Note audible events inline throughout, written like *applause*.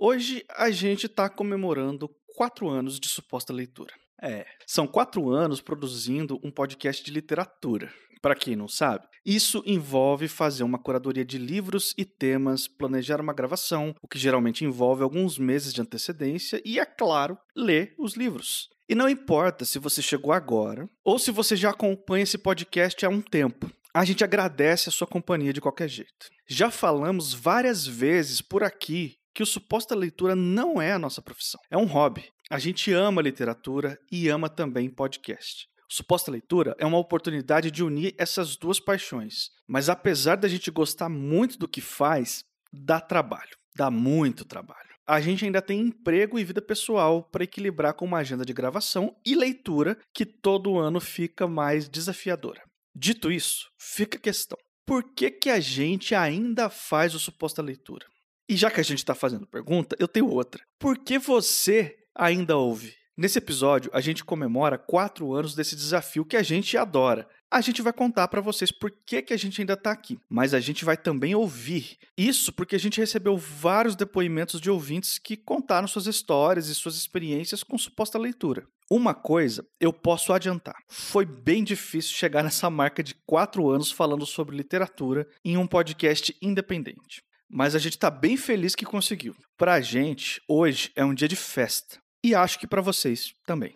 Hoje a gente está comemorando quatro anos de suposta leitura. É, são quatro anos produzindo um podcast de literatura. Para quem não sabe, isso envolve fazer uma curadoria de livros e temas, planejar uma gravação, o que geralmente envolve alguns meses de antecedência, e, é claro, ler os livros. E não importa se você chegou agora ou se você já acompanha esse podcast há um tempo. A gente agradece a sua companhia de qualquer jeito. Já falamos várias vezes por aqui que o suposta leitura não é a nossa profissão, é um hobby. A gente ama literatura e ama também podcast. Suposta leitura é uma oportunidade de unir essas duas paixões. Mas apesar da gente gostar muito do que faz, dá trabalho, dá muito trabalho. A gente ainda tem emprego e vida pessoal para equilibrar com uma agenda de gravação e leitura que todo ano fica mais desafiadora. Dito isso, fica a questão: por que, que a gente ainda faz o suposta leitura? E já que a gente está fazendo pergunta, eu tenho outra. Por que você ainda ouve? Nesse episódio, a gente comemora quatro anos desse desafio que a gente adora. A gente vai contar para vocês por que, que a gente ainda está aqui, mas a gente vai também ouvir. Isso porque a gente recebeu vários depoimentos de ouvintes que contaram suas histórias e suas experiências com suposta leitura. Uma coisa eu posso adiantar: foi bem difícil chegar nessa marca de quatro anos falando sobre literatura em um podcast independente mas a gente está bem feliz que conseguiu. Para a gente, hoje é um dia de festa. E acho que para vocês também.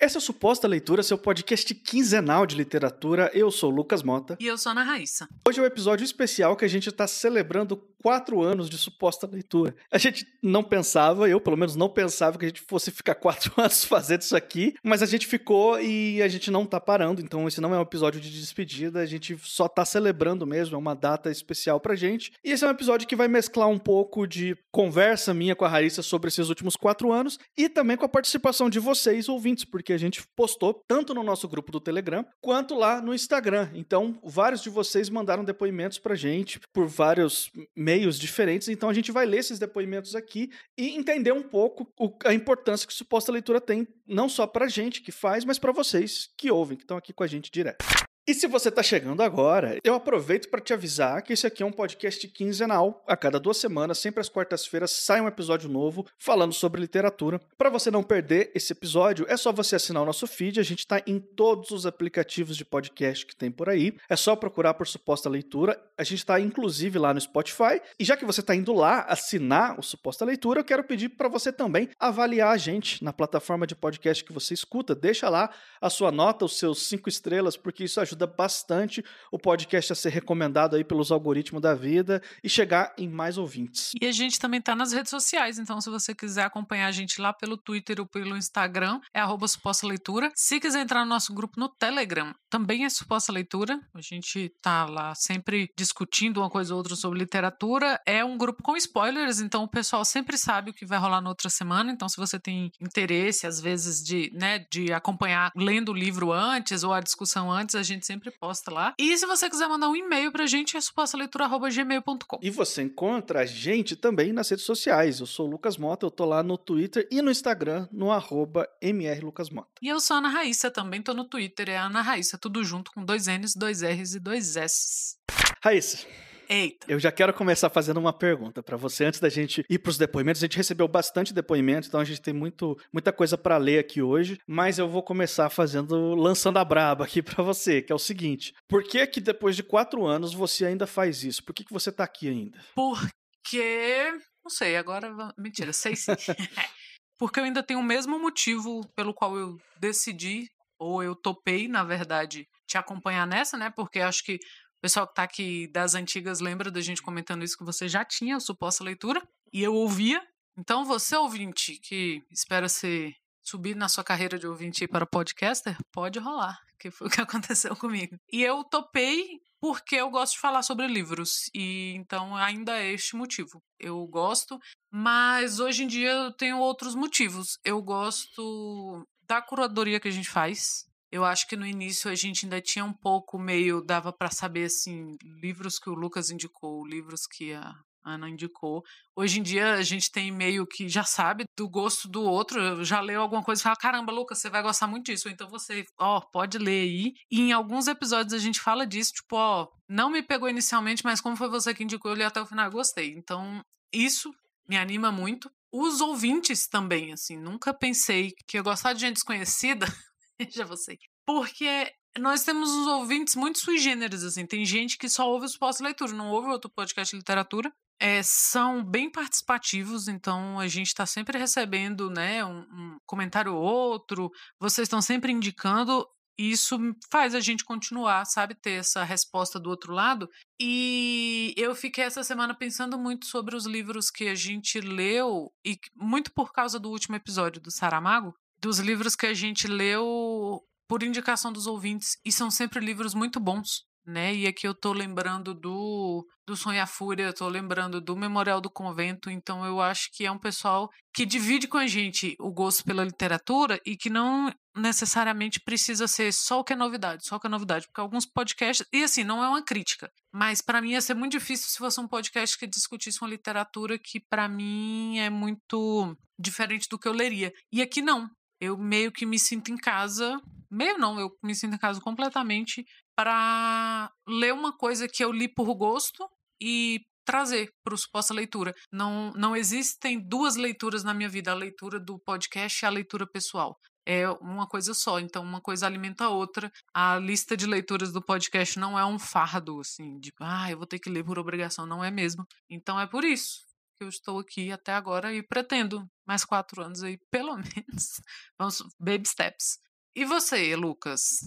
Essa é a Suposta Leitura, seu podcast quinzenal de literatura. Eu sou o Lucas Mota. E eu sou a Ana Raíssa. Hoje é um episódio especial que a gente está celebrando quatro anos de suposta leitura. A gente não pensava, eu pelo menos não pensava que a gente fosse ficar *laughs* quatro anos fazendo isso aqui, mas a gente ficou e a gente não tá parando, então esse não é um episódio de despedida, a gente só tá celebrando mesmo, é uma data especial pra gente. E esse é um episódio que vai mesclar um pouco de conversa minha com a Raíssa sobre esses últimos quatro anos e também com a participação de vocês, ouvintes, porque a gente postou tanto no nosso grupo do Telegram quanto lá no Instagram. Então, vários de vocês mandaram depoimentos pra gente por vários meios diferentes. Então, a gente vai ler esses depoimentos aqui e entender um pouco a importância que suposta leitura tem, não só pra gente que faz, mas para vocês que ouvem, que estão aqui com a gente direto. E se você está chegando agora, eu aproveito para te avisar que esse aqui é um podcast quinzenal. A cada duas semanas, sempre às quartas-feiras, sai um episódio novo falando sobre literatura. Para você não perder esse episódio, é só você assinar o nosso feed. A gente está em todos os aplicativos de podcast que tem por aí. É só procurar por suposta leitura. A gente está inclusive lá no Spotify. E já que você está indo lá assinar o suposta leitura, eu quero pedir para você também avaliar a gente na plataforma de podcast que você escuta. Deixa lá a sua nota, os seus cinco estrelas, porque isso ajuda ajuda bastante o podcast a ser recomendado aí pelos algoritmos da vida e chegar em mais ouvintes. E a gente também tá nas redes sociais, então se você quiser acompanhar a gente lá pelo Twitter ou pelo Instagram, é arroba suposta leitura. Se quiser entrar no nosso grupo no Telegram, também é suposta leitura. A gente tá lá sempre discutindo uma coisa ou outra sobre literatura. É um grupo com spoilers, então o pessoal sempre sabe o que vai rolar na outra semana. Então, se você tem interesse, às vezes, de, né, de acompanhar lendo o livro antes ou a discussão antes, a gente sempre posta lá. E se você quiser mandar um e-mail pra gente, é supostaleitura.gmail.com. E você encontra a gente também nas redes sociais. Eu sou o Lucas Mota, eu tô lá no Twitter e no Instagram, no arroba mrlucasmota. E eu sou a Ana Raíssa, também tô no Twitter, é Ana Raíssa, tudo junto com dois N's, dois R's e dois S's. Raíssa, Eita. Eu já quero começar fazendo uma pergunta para você antes da gente ir para os depoimentos. A gente recebeu bastante depoimentos, então a gente tem muito, muita coisa para ler aqui hoje, mas eu vou começar fazendo lançando a braba aqui *laughs* para você, que é o seguinte: por que que depois de quatro anos você ainda faz isso? Por que que você tá aqui ainda? Porque não sei. Agora mentira, sei sim. *laughs* Porque eu ainda tenho o mesmo motivo pelo qual eu decidi ou eu topei, na verdade, te acompanhar nessa, né? Porque acho que o pessoal que tá aqui das antigas lembra da gente comentando isso que você já tinha a suposta leitura e eu ouvia. Então, você ouvinte que espera ser subir na sua carreira de ouvinte para podcaster, pode rolar, que foi o que *laughs* aconteceu comigo. E eu topei porque eu gosto de falar sobre livros e então ainda é este motivo. Eu gosto, mas hoje em dia eu tenho outros motivos. Eu gosto da curadoria que a gente faz, eu acho que no início a gente ainda tinha um pouco meio, dava para saber assim, livros que o Lucas indicou, livros que a Ana indicou. Hoje em dia a gente tem meio que já sabe do gosto do outro, já leu alguma coisa e fala: caramba, Lucas, você vai gostar muito disso. Então você, ó, pode ler aí. E em alguns episódios a gente fala disso, tipo, ó, não me pegou inicialmente, mas como foi você que indicou, eu li até o final e gostei. Então isso me anima muito. os ouvintes também, assim. Nunca pensei que eu gostar de gente desconhecida. *laughs* *laughs* Já você. Porque nós temos uns ouvintes muito sui generis, assim. Tem gente que só ouve os pós-leitura, não ouve outro podcast de literatura. É, são bem participativos, então a gente está sempre recebendo né, um, um comentário ou outro, vocês estão sempre indicando, e isso faz a gente continuar, sabe, ter essa resposta do outro lado. E eu fiquei essa semana pensando muito sobre os livros que a gente leu, e muito por causa do último episódio do Saramago, dos livros que a gente leu por indicação dos ouvintes, e são sempre livros muito bons né? E aqui eu tô lembrando do do Sonha Fúria, tô lembrando do Memorial do Convento, então eu acho que é um pessoal que divide com a gente o gosto pela literatura e que não necessariamente precisa ser só o que é novidade, só o que é novidade, porque alguns podcasts, e assim, não é uma crítica, mas para mim ia ser muito difícil se fosse um podcast que discutisse uma literatura que para mim é muito diferente do que eu leria. E aqui não. Eu meio que me sinto em casa, meio não, eu me sinto em casa completamente para ler uma coisa que eu li por gosto e trazer para o suposta leitura. Não, não existem duas leituras na minha vida, a leitura do podcast e a leitura pessoal. É uma coisa só, então uma coisa alimenta a outra. A lista de leituras do podcast não é um fardo, assim, de ah, eu vou ter que ler por obrigação, não é mesmo. Então é por isso que eu estou aqui até agora e pretendo mais quatro anos aí, *laughs* pelo menos. Vamos, baby steps. E você, Lucas?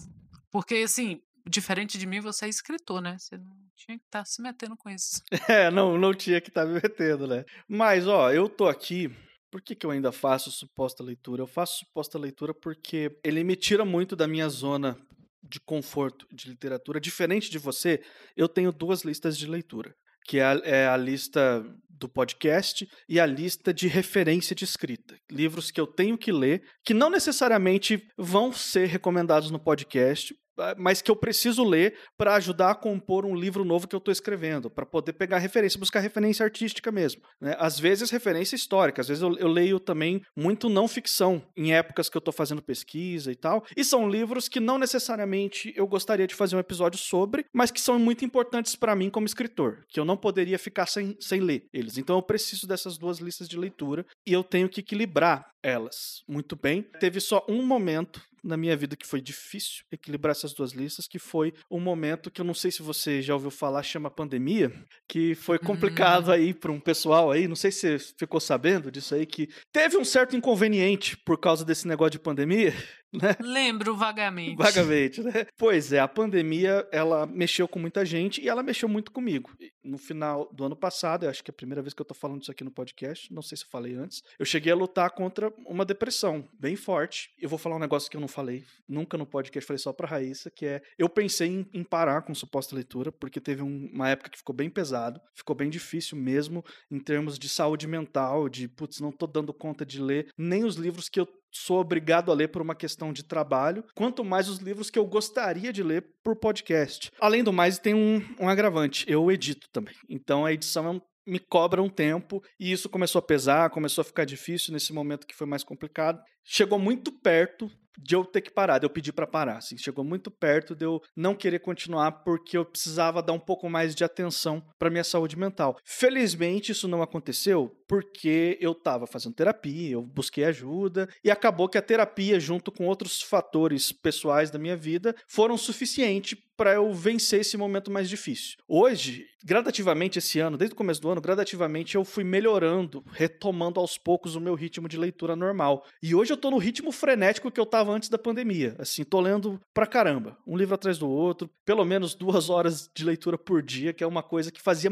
Porque, assim, diferente de mim, você é escritor, né? Você não tinha que estar tá se metendo com isso. *laughs* É, não, não tinha que estar tá me metendo, né? Mas, ó, eu tô aqui. Por que, que eu ainda faço suposta leitura? Eu faço suposta leitura porque ele me tira muito da minha zona de conforto de literatura. Diferente de você, eu tenho duas listas de leitura, que é a, é a lista do podcast e a lista de referência de escrita. Livros que eu tenho que ler, que não necessariamente vão ser recomendados no podcast, mas que eu preciso ler para ajudar a compor um livro novo que eu estou escrevendo, para poder pegar referência, buscar referência artística mesmo. Né? Às vezes referência histórica, às vezes eu, eu leio também muito não ficção em épocas que eu estou fazendo pesquisa e tal, e são livros que não necessariamente eu gostaria de fazer um episódio sobre, mas que são muito importantes para mim como escritor, que eu não poderia ficar sem, sem ler eles. Então eu preciso dessas duas listas de leitura e eu tenho que equilibrar elas muito bem. Teve só um momento na minha vida que foi difícil equilibrar essas duas listas, que foi um momento que eu não sei se você já ouviu falar, chama pandemia, que foi complicado hum. aí para um pessoal aí, não sei se você ficou sabendo disso aí, que teve um certo inconveniente por causa desse negócio de pandemia, né? Lembro vagamente. Vagamente, né? Pois é, a pandemia, ela mexeu com muita gente e ela mexeu muito comigo. No final do ano passado, eu acho que é a primeira vez que eu tô falando isso aqui no podcast, não sei se eu falei antes, eu cheguei a lutar contra uma depressão bem forte. Eu vou falar um negócio que eu não falei nunca no podcast, falei só pra Raíssa, que é, eu pensei em, em parar com suposta leitura, porque teve um, uma época que ficou bem pesado, ficou bem difícil mesmo, em termos de saúde mental, de, putz, não tô dando conta de ler nem os livros que eu sou obrigado a ler por uma questão de trabalho, quanto mais os livros que eu gostaria de ler por podcast. Além do mais, tem um, um agravante: eu edito também. Então a edição é um me cobra um tempo e isso começou a pesar, começou a ficar difícil nesse momento que foi mais complicado. Chegou muito perto de eu ter que parar, de eu pedir para parar. Assim, chegou muito perto de eu não querer continuar porque eu precisava dar um pouco mais de atenção para minha saúde mental. Felizmente isso não aconteceu porque eu estava fazendo terapia, eu busquei ajuda e acabou que a terapia junto com outros fatores pessoais da minha vida foram suficientes para eu vencer esse momento mais difícil. Hoje, gradativamente esse ano, desde o começo do ano, gradativamente eu fui melhorando, retomando aos poucos o meu ritmo de leitura normal. E hoje eu tô no ritmo frenético que eu tava antes da pandemia. Assim, tô lendo pra caramba, um livro atrás do outro, pelo menos duas horas de leitura por dia, que é uma coisa que fazia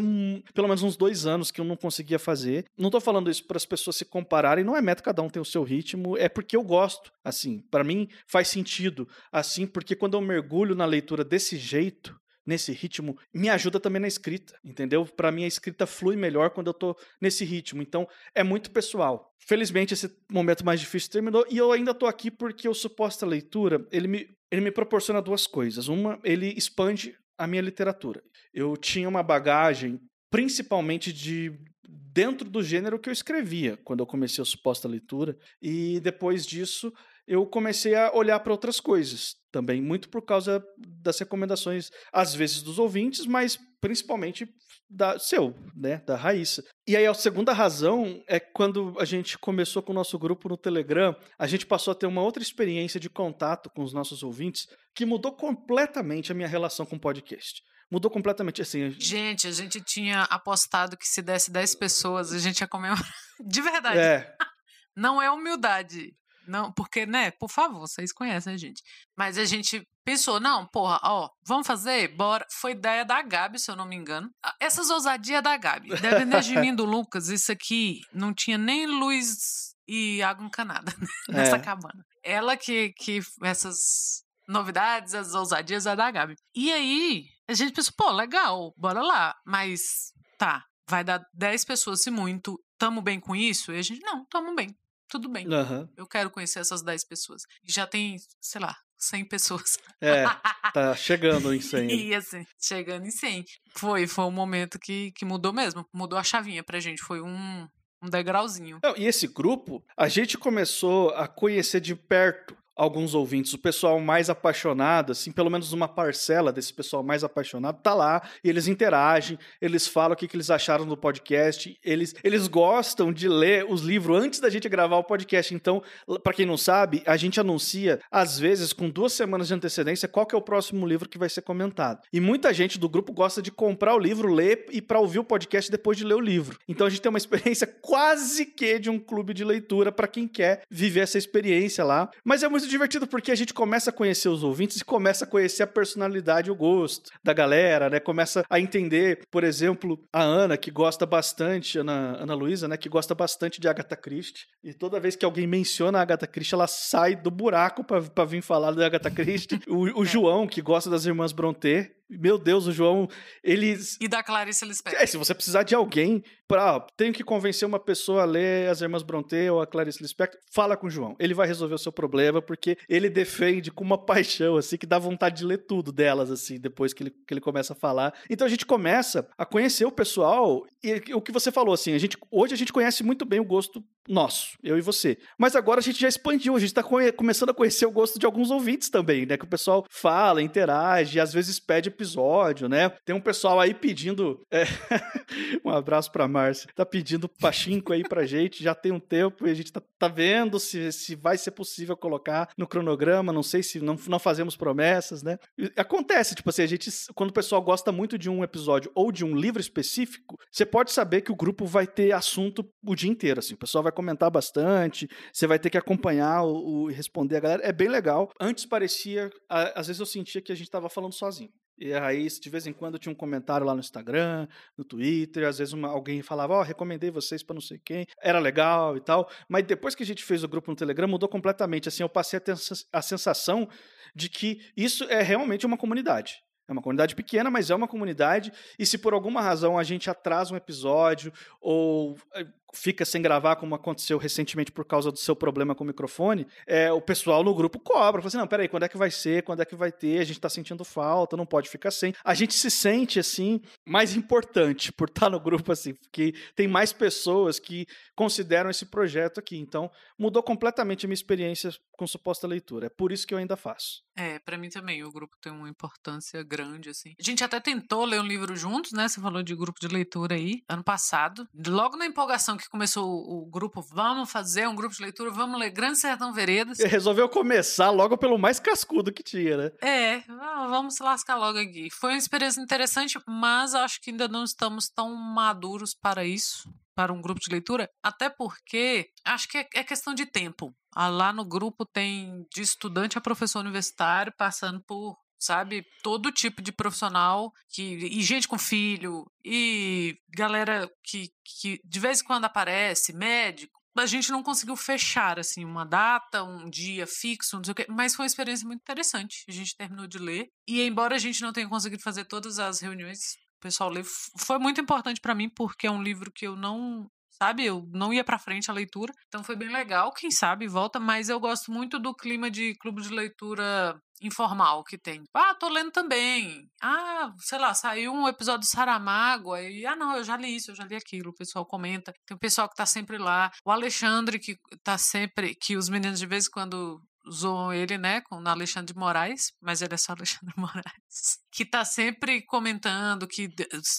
pelo menos uns dois anos que eu não conseguia fazer. Não tô falando isso para as pessoas se compararem, não é meta, cada um tem o seu ritmo, é porque eu gosto. Assim, para mim faz sentido. Assim, porque quando eu mergulho na leitura desse jeito, nesse ritmo, me ajuda também na escrita, entendeu? Para mim a escrita flui melhor quando eu tô nesse ritmo. Então, é muito pessoal. Felizmente esse momento mais difícil terminou e eu ainda tô aqui porque o suposta leitura, ele me ele me proporciona duas coisas. Uma, ele expande a minha literatura. Eu tinha uma bagagem principalmente de dentro do gênero que eu escrevia quando eu comecei a suposta leitura. E depois disso, eu comecei a olhar para outras coisas também, muito por causa das recomendações, às vezes dos ouvintes, mas principalmente da seu, né, da Raíssa. E aí a segunda razão é quando a gente começou com o nosso grupo no Telegram, a gente passou a ter uma outra experiência de contato com os nossos ouvintes que mudou completamente a minha relação com o podcast. Mudou completamente assim. Gente, a gente tinha apostado que se desse 10 pessoas, a gente ia comer *laughs* de verdade. É. *laughs* Não é humildade. Não, porque, né, por favor, vocês conhecem a gente. Mas a gente pensou, não, porra, ó, vamos fazer? Bora. Foi ideia da Gabi, se eu não me engano. Essas ousadias da Gabi. Dependendo de *laughs* mim do Lucas, isso aqui não tinha nem luz e água encanada *laughs* nessa é. cabana. Ela que, que essas novidades, as ousadias é da Gabi. E aí, a gente pensou, pô, legal, bora lá. Mas, tá, vai dar 10 pessoas se muito. Tamo bem com isso? E a gente, não, tamo bem tudo bem. Uhum. Eu quero conhecer essas 10 pessoas. Já tem, sei lá, 100 pessoas. É, *laughs* tá chegando em 100. e assim, chegando em 100. Foi, foi um momento que, que mudou mesmo. Mudou a chavinha pra gente. Foi um, um degrauzinho. Não, e esse grupo, a gente começou a conhecer de perto alguns ouvintes, o pessoal mais apaixonado, assim, pelo menos uma parcela desse pessoal mais apaixonado, tá lá e eles interagem, eles falam o que, que eles acharam do podcast, eles, eles gostam de ler os livros antes da gente gravar o podcast. Então, para quem não sabe, a gente anuncia, às vezes, com duas semanas de antecedência, qual que é o próximo livro que vai ser comentado. E muita gente do grupo gosta de comprar o livro, ler e para ouvir o podcast depois de ler o livro. Então a gente tem uma experiência *laughs* quase que de um clube de leitura para quem quer viver essa experiência lá. Mas é muito divertido porque a gente começa a conhecer os ouvintes e começa a conhecer a personalidade e o gosto da galera, né? Começa a entender, por exemplo, a Ana, que gosta bastante, Ana, Ana Luísa, né? Que gosta bastante de Agatha Christie. E toda vez que alguém menciona a Agatha Christie, ela sai do buraco para vir falar da Agatha Christie. *laughs* o, o João, que gosta das irmãs Brontë, meu Deus, o João, eles. E da Clarice Lispector. É, se você precisar de alguém para. Tenho que convencer uma pessoa a ler as Irmãs Brontë ou a Clarice Lispector, fala com o João. Ele vai resolver o seu problema, porque ele defende com uma *laughs* paixão, assim, que dá vontade de ler tudo delas, assim, depois que ele, que ele começa a falar. Então a gente começa a conhecer o pessoal e o que você falou, assim, a gente, hoje a gente conhece muito bem o gosto nosso, eu e você. Mas agora a gente já expandiu, a gente está começando a conhecer o gosto de alguns ouvintes também, né? Que o pessoal fala, interage, às vezes pede episódio, né? Tem um pessoal aí pedindo. É... *laughs* um abraço pra Márcia. Tá pedindo pachinko aí pra gente, já tem um tempo e a gente tá, tá vendo se, se vai ser possível colocar no cronograma. Não sei se não, não fazemos promessas, né? Acontece, tipo assim, a gente, quando o pessoal gosta muito de um episódio ou de um livro específico, você pode saber que o grupo vai ter assunto o dia inteiro, assim. O pessoal vai comentar bastante, você vai ter que acompanhar o, responder a galera. É bem legal. Antes parecia, às vezes eu sentia que a gente estava falando sozinho. E aí, de vez em quando, tinha um comentário lá no Instagram, no Twitter, às vezes uma, alguém falava, ó, oh, recomendei vocês para não sei quem, era legal e tal. Mas depois que a gente fez o grupo no Telegram, mudou completamente. Assim, eu passei a ter a sensação de que isso é realmente uma comunidade. É uma comunidade pequena, mas é uma comunidade. E se por alguma razão a gente atrasa um episódio ou eh, fica sem gravar, como aconteceu recentemente por causa do seu problema com o microfone, é, o pessoal no grupo cobra. Fala assim: não, peraí, quando é que vai ser? Quando é que vai ter? A gente tá sentindo falta, não pode ficar sem. A gente se sente, assim, mais importante por estar no grupo, assim, porque tem mais pessoas que consideram esse projeto aqui. Então, mudou completamente a minha experiência com suposta leitura. É por isso que eu ainda faço. É, para mim também. O grupo tem uma importância grande, assim. A gente até tentou ler um livro juntos, né? Você falou de grupo de leitura aí, ano passado. Logo na empolgação que começou o, grupo, vamos fazer um grupo de leitura, vamos ler Grande Sertão Veredas. E resolveu começar logo pelo mais cascudo que tinha, né? É, vamos lascar logo aqui. Foi uma experiência interessante, mas acho que ainda não estamos tão maduros para isso para um grupo de leitura, até porque acho que é, é questão de tempo. Ah, lá no grupo tem de estudante a professor universitário passando por sabe? Todo tipo de profissional que e gente com filho e galera que, que de vez em quando aparece, médico. A gente não conseguiu fechar assim uma data, um dia fixo, não sei o quê, mas foi uma experiência muito interessante. A gente terminou de ler e embora a gente não tenha conseguido fazer todas as reuniões, o pessoal lê, foi muito importante para mim porque é um livro que eu não sabe? Eu não ia pra frente a leitura. Então foi bem legal, quem sabe volta, mas eu gosto muito do clima de clube de leitura informal que tem. Ah, tô lendo também. Ah, sei lá, saiu um episódio de Saramago, aí, ah, não, eu já li isso, eu já li aquilo. O pessoal comenta. Tem o pessoal que tá sempre lá. O Alexandre, que tá sempre, que os meninos de vez em quando zoam ele, né, com o Alexandre de Moraes, mas ele é só *laughs* Alexandre Moraes, que tá sempre comentando, que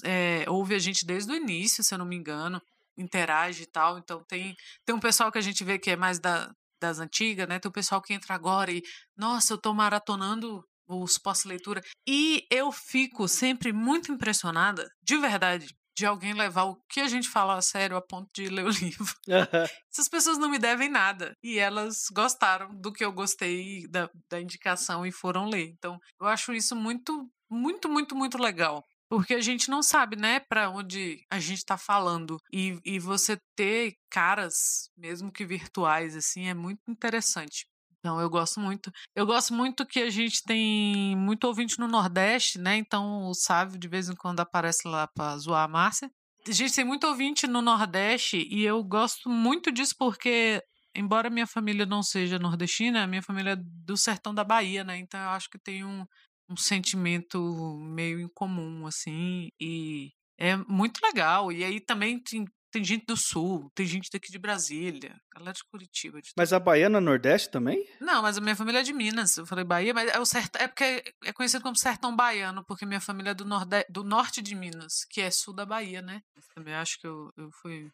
é, ouve a gente desde o início, se eu não me engano, interage e tal. Então tem, tem um pessoal que a gente vê que é mais da, das antigas, né? Tem o pessoal que entra agora e, nossa, eu tô maratonando os pós-leitura. E eu fico sempre muito impressionada, de verdade, de alguém levar o que a gente fala a sério a ponto de ler o *laughs* livro. Essas pessoas não me devem nada. E elas gostaram do que eu gostei da, da indicação e foram ler. Então, eu acho isso muito, muito, muito, muito legal. Porque a gente não sabe, né, para onde a gente tá falando. E, e você ter caras, mesmo que virtuais, assim, é muito interessante. Então, eu gosto muito. Eu gosto muito que a gente tem muito ouvinte no Nordeste, né? Então, o Sávio de vez em quando aparece lá pra zoar a Márcia. A gente tem muito ouvinte no Nordeste e eu gosto muito disso porque, embora minha família não seja nordestina, a minha família é do sertão da Bahia, né? Então, eu acho que tem um, um sentimento meio incomum, assim, e é muito legal. E aí também tem, tem gente do Sul, tem gente daqui de Brasília, galera de Curitiba. De mas a Baiana é Nordeste também? Não, mas a minha família é de Minas. Eu falei Bahia, mas é, o cert... é porque é conhecido como Sertão Baiano, porque minha família é do, norde... do norte de Minas, que é sul da Bahia, né? também acho que eu, eu fui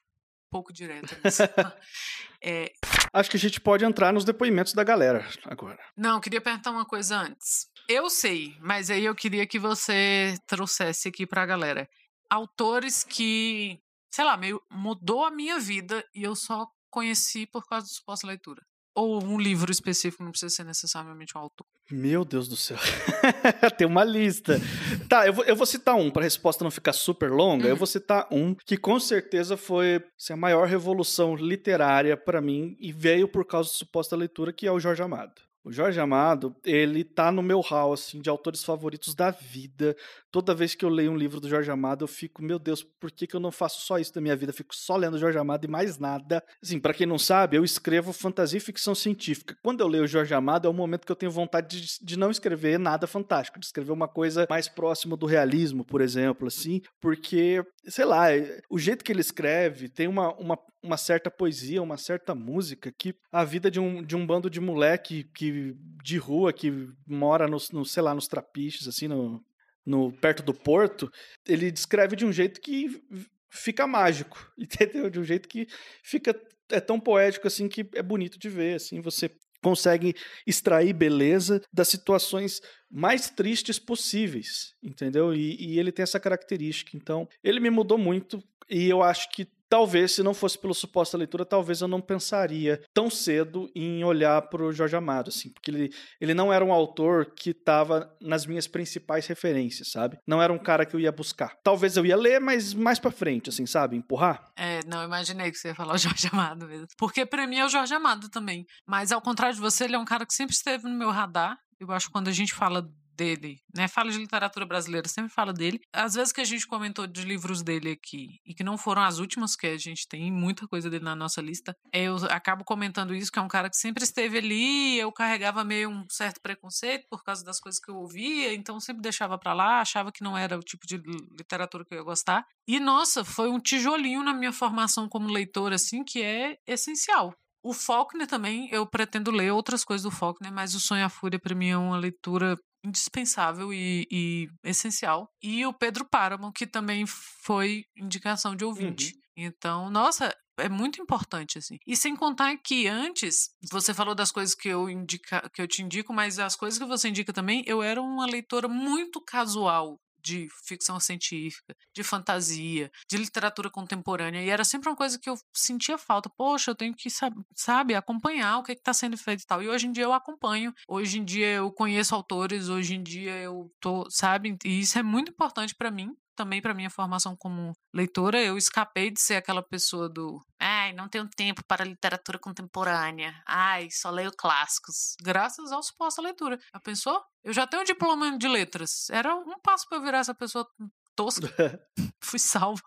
pouco direta nisso. *laughs* *laughs* é... Acho que a gente pode entrar nos depoimentos da galera agora. Não, queria perguntar uma coisa antes. Eu sei, mas aí eu queria que você trouxesse aqui pra galera. Autores que, sei lá, meio mudou a minha vida e eu só conheci por causa dos pós-leitura. Ou um livro específico, não precisa ser necessariamente um autor. Meu Deus do céu. *laughs* Tem uma lista. tá, eu vou, eu vou citar um, para a resposta não ficar super longa. Uhum. Eu vou citar um que com certeza foi assim, a maior revolução literária para mim e veio por causa da suposta leitura, que é o Jorge Amado. O Jorge Amado, ele tá no meu hall, assim, de autores favoritos da vida. Toda vez que eu leio um livro do Jorge Amado, eu fico, meu Deus, por que, que eu não faço só isso da minha vida? Eu fico só lendo Jorge Amado e mais nada. Assim, para quem não sabe, eu escrevo fantasia e ficção científica. Quando eu leio Jorge Amado, é o momento que eu tenho vontade de, de não escrever nada fantástico, de escrever uma coisa mais próxima do realismo, por exemplo, assim, porque, sei lá, é, o jeito que ele escreve tem uma, uma uma certa poesia, uma certa música que a vida de um, de um bando de moleque que, de rua que mora no, no sei lá, nos trapiches, assim, no, no, perto do porto, ele descreve de um jeito que fica mágico, *laughs* entendeu? De um jeito que fica é tão poético assim que é bonito de ver, assim, você consegue extrair beleza das situações mais tristes possíveis, entendeu? E, e, ele tem essa característica. Então, ele me mudou muito e eu acho que talvez, se não fosse pela suposta leitura, talvez eu não pensaria tão cedo em olhar para o Jorge Amado, assim, porque ele, ele não era um autor que estava nas minhas principais referências, sabe? Não era um cara que eu ia buscar. Talvez eu ia ler, mas mais para frente, assim, sabe? Empurrar. É, não, imaginei que você ia falar o Jorge Amado mesmo. Porque para mim é o Jorge Amado também. Mas ao contrário de você, ele é um cara que sempre esteve no meu radar. Eu acho que quando a gente fala dele, né? Fala de literatura brasileira, sempre fala dele. Às vezes que a gente comentou de livros dele aqui e que não foram as últimas que a gente tem muita coisa dele na nossa lista, eu acabo comentando isso que é um cara que sempre esteve ali, eu carregava meio um certo preconceito por causa das coisas que eu ouvia, então sempre deixava para lá, achava que não era o tipo de literatura que eu ia gostar. E nossa, foi um tijolinho na minha formação como leitor assim que é essencial. O Faulkner também, eu pretendo ler outras coisas do Faulkner, mas o Sonho a Fúria para mim é uma leitura indispensável e, e, essencial. E o Pedro Páramo, que também foi indicação de ouvinte. Uhum. Então, nossa, é muito importante, assim. E sem contar que antes, você falou das coisas que eu, indica, que eu te indico, mas as coisas que você indica também, eu era uma leitora muito casual de ficção científica, de fantasia, de literatura contemporânea. E era sempre uma coisa que eu sentia falta. Poxa, eu tenho que, sabe, acompanhar o que está sendo feito e tal. E hoje em dia eu acompanho. Hoje em dia eu conheço autores, hoje em dia eu tô, sabe? E isso é muito importante para mim também para minha formação como leitora, eu escapei de ser aquela pessoa do ai, não tenho tempo para literatura contemporânea. Ai, só leio clássicos. Graças ao suposto leitura. Já pensou? Eu já tenho um diploma de letras. Era um passo para eu virar essa pessoa tosca. *laughs* Fui salvo.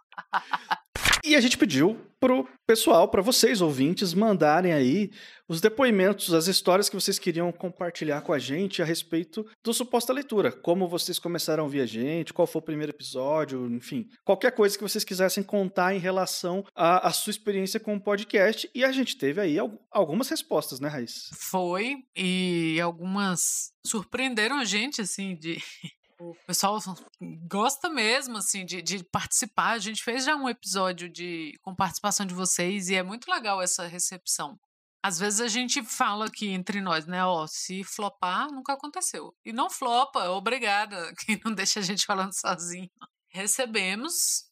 E a gente pediu pro pessoal, para vocês ouvintes, mandarem aí os depoimentos, as histórias que vocês queriam compartilhar com a gente a respeito do suposta leitura. Como vocês começaram a ouvir a gente, qual foi o primeiro episódio, enfim. Qualquer coisa que vocês quisessem contar em relação à, à sua experiência com o podcast. E a gente teve aí algumas respostas, né, Raiz? Foi, e algumas surpreenderam a gente, assim, de o pessoal gosta mesmo, assim, de, de, participar. A gente fez já um episódio de, com participação de vocês e é muito legal essa recepção. Às vezes a gente fala aqui entre nós, né? Ó, se flopar, nunca aconteceu. E não flopa, obrigada, *laughs* que não deixa a gente falando sozinho. Recebemos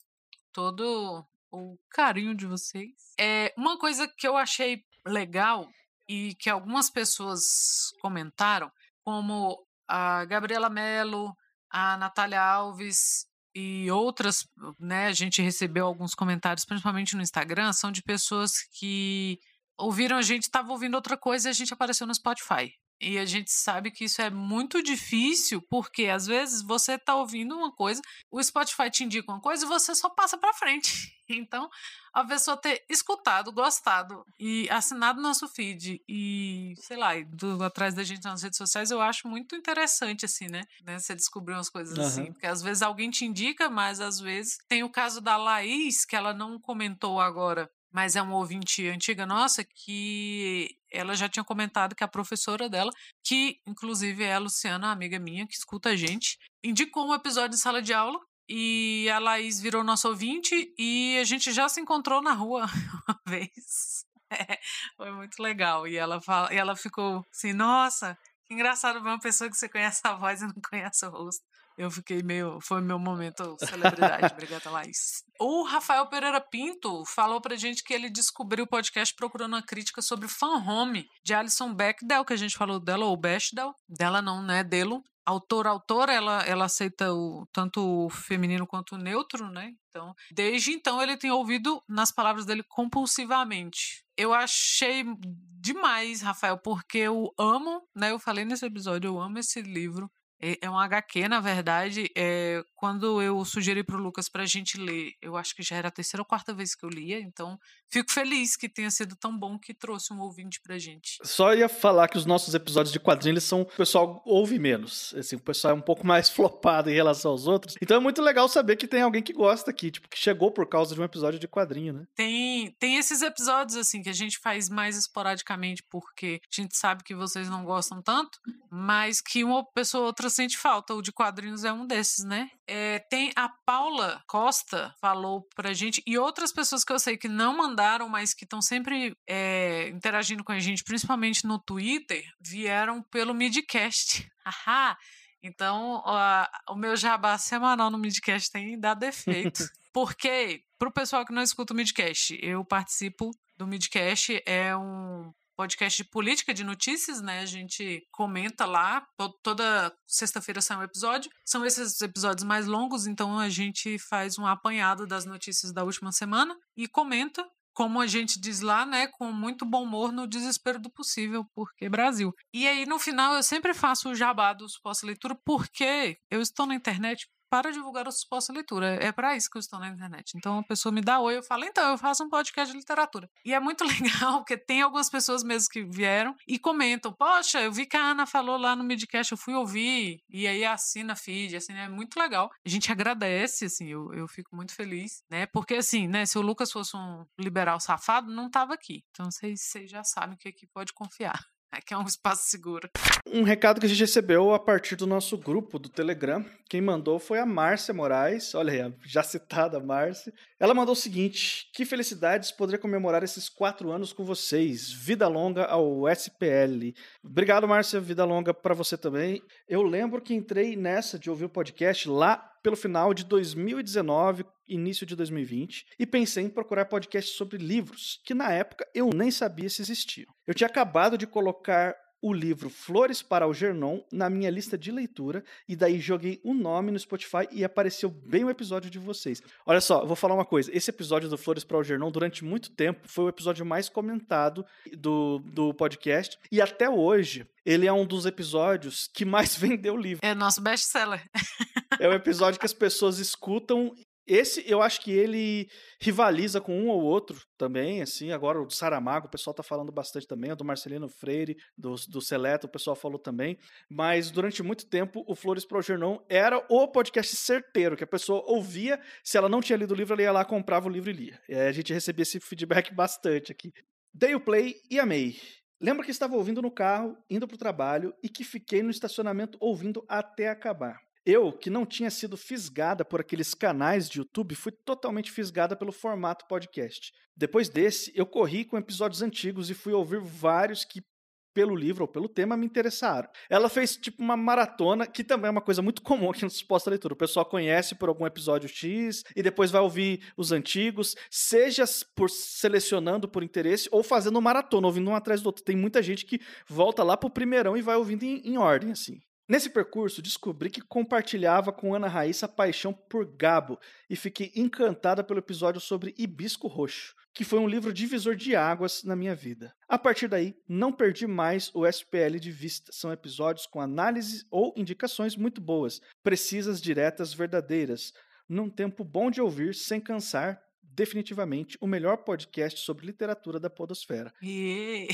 todo o carinho de vocês. É uma coisa que eu achei legal e que algumas pessoas comentaram, como a Gabriela Mello, a Natália Alves e outras, né? A gente recebeu alguns comentários, principalmente no Instagram, são de pessoas que ouviram a gente, estavam ouvindo outra coisa e a gente apareceu no Spotify. E a gente sabe que isso é muito difícil, porque às vezes você está ouvindo uma coisa, o Spotify te indica uma coisa e você só passa para frente. *laughs* Então, a pessoa ter escutado, gostado e assinado nosso feed e, sei lá, do, atrás da gente nas redes sociais, eu acho muito interessante, assim, né? né? Você descobrir umas coisas uhum. assim. Porque às vezes alguém te indica, mas às vezes tem o caso da Laís, que ela não comentou agora mas é uma ouvinte antiga nossa que ela já tinha comentado que a professora dela, que inclusive é a Luciana, amiga minha, que escuta a gente, indicou um episódio de sala de aula e a Laís virou nossa ouvinte e a gente já se encontrou na rua *laughs* uma vez. É, foi muito legal. E ela, fala, e ela ficou assim, nossa, que engraçado ver uma pessoa que você conhece a voz e não conhece o rosto. Eu fiquei meio. Foi meu momento celebridade. Obrigada, Laís. O Rafael Pereira Pinto falou pra gente que ele descobriu o podcast procurando uma crítica sobre Fan Home, de Alison Bechdel, que a gente falou dela, ou Bechdel. Dela não, né? Delo. Autor, autora, ela, ela aceita o, tanto o feminino quanto o neutro, né? Então, desde então ele tem ouvido, nas palavras dele, compulsivamente. Eu achei demais, Rafael, porque eu amo, né? Eu falei nesse episódio, eu amo esse livro. É, é um HQ, na verdade. É, quando eu sugeri para o Lucas para a gente ler, eu acho que já era a terceira ou quarta vez que eu lia, então fico feliz que tenha sido tão bom que trouxe um ouvinte para gente. Só ia falar que os nossos episódios de quadrinhos são. O pessoal ouve menos. Assim, o pessoal é um pouco mais *laughs* flopado em relação aos outros. Então é muito legal saber que tem alguém que gosta aqui, tipo, que chegou por causa de um episódio de quadrinho, né? Tem, tem esses episódios, assim, que a gente faz mais esporadicamente porque a gente sabe que vocês não gostam tanto, mas que uma pessoa ou outra sente falta. O de quadrinhos é um desses, né? É, tem a Paula Costa falou pra gente, e outras pessoas que eu sei que não mandaram, mas que estão sempre é, interagindo com a gente, principalmente no Twitter, vieram pelo Midcast. *laughs* Haha! Então, o meu jabá semanal no Midcast tem dado efeito. *laughs* Porque, pro pessoal que não escuta o Midcast, eu participo do Midcast, é um podcast de política de notícias, né? A gente comenta lá, toda sexta-feira sai um episódio. São esses episódios mais longos, então a gente faz um apanhado das notícias da última semana e comenta como a gente diz lá, né, com muito bom humor no desespero do possível, porque Brasil. E aí no final eu sempre faço o jabá dos pós-leitura porque eu estou na internet para divulgar o suposta leitura. É para isso que eu estou na internet. Então a pessoa me dá oi, eu falo, então, eu faço um podcast de literatura. E é muito *laughs* legal, porque tem algumas pessoas mesmo que vieram e comentam: Poxa, eu vi que a Ana falou lá no Midcast, eu fui ouvir, e aí assina feed, assim, é muito legal. A gente agradece, assim, eu, eu fico muito feliz, né? Porque, assim, né, se o Lucas fosse um liberal safado, não tava aqui. Então vocês, vocês já sabem que aqui pode confiar. *laughs* Aqui é um espaço seguro. Um recado que a gente recebeu a partir do nosso grupo do Telegram. Quem mandou foi a Márcia Moraes. Olha aí, já citada Márcia. Ela mandou o seguinte: Que felicidades poder comemorar esses quatro anos com vocês. Vida longa ao SPL. Obrigado, Márcia. Vida longa para você também. Eu lembro que entrei nessa de ouvir o podcast lá pelo final de 2019, início de 2020, e pensei em procurar podcasts sobre livros, que na época eu nem sabia se existiam. Eu tinha acabado de colocar o livro Flores para Algernon na minha lista de leitura e daí joguei o um nome no Spotify e apareceu bem o episódio de vocês. Olha só, vou falar uma coisa. Esse episódio do Flores para Algernon durante muito tempo foi o episódio mais comentado do, do podcast e até hoje ele é um dos episódios que mais *laughs* vendeu o livro. É nosso best-seller. É um episódio que as pessoas escutam esse, eu acho que ele rivaliza com um ou outro também, assim, agora o do Saramago, o pessoal tá falando bastante também, o do Marcelino Freire, do, do Seleto, o pessoal falou também, mas durante muito tempo o Flores pro Gernon era o podcast certeiro, que a pessoa ouvia, se ela não tinha lido o livro, ela ia lá, comprava o livro e lia. E a gente recebia esse feedback *laughs* bastante aqui. Dei o play e amei. Lembro que estava ouvindo no carro, indo pro trabalho, e que fiquei no estacionamento ouvindo até acabar. Eu, que não tinha sido fisgada por aqueles canais de YouTube, fui totalmente fisgada pelo formato podcast. Depois desse, eu corri com episódios antigos e fui ouvir vários que pelo livro ou pelo tema me interessaram. Ela fez tipo uma maratona, que também é uma coisa muito *laughs* comum aqui no Suposta Leitura. O pessoal conhece por algum episódio X e depois vai ouvir os antigos, seja por selecionando por interesse ou fazendo maratona, ouvindo um atrás do outro. Tem muita gente que volta lá pro primeirão e vai ouvindo em, em ordem, assim. Nesse percurso, descobri que compartilhava com Ana Raíssa a paixão por Gabo e fiquei encantada pelo episódio sobre Hibisco Roxo, que foi um livro divisor de águas na minha vida. A partir daí, não perdi mais o SPL de vista. São episódios com análises ou indicações muito boas, precisas, diretas, verdadeiras, num tempo bom de ouvir, sem cansar. Definitivamente o melhor podcast sobre literatura da Podosfera. E...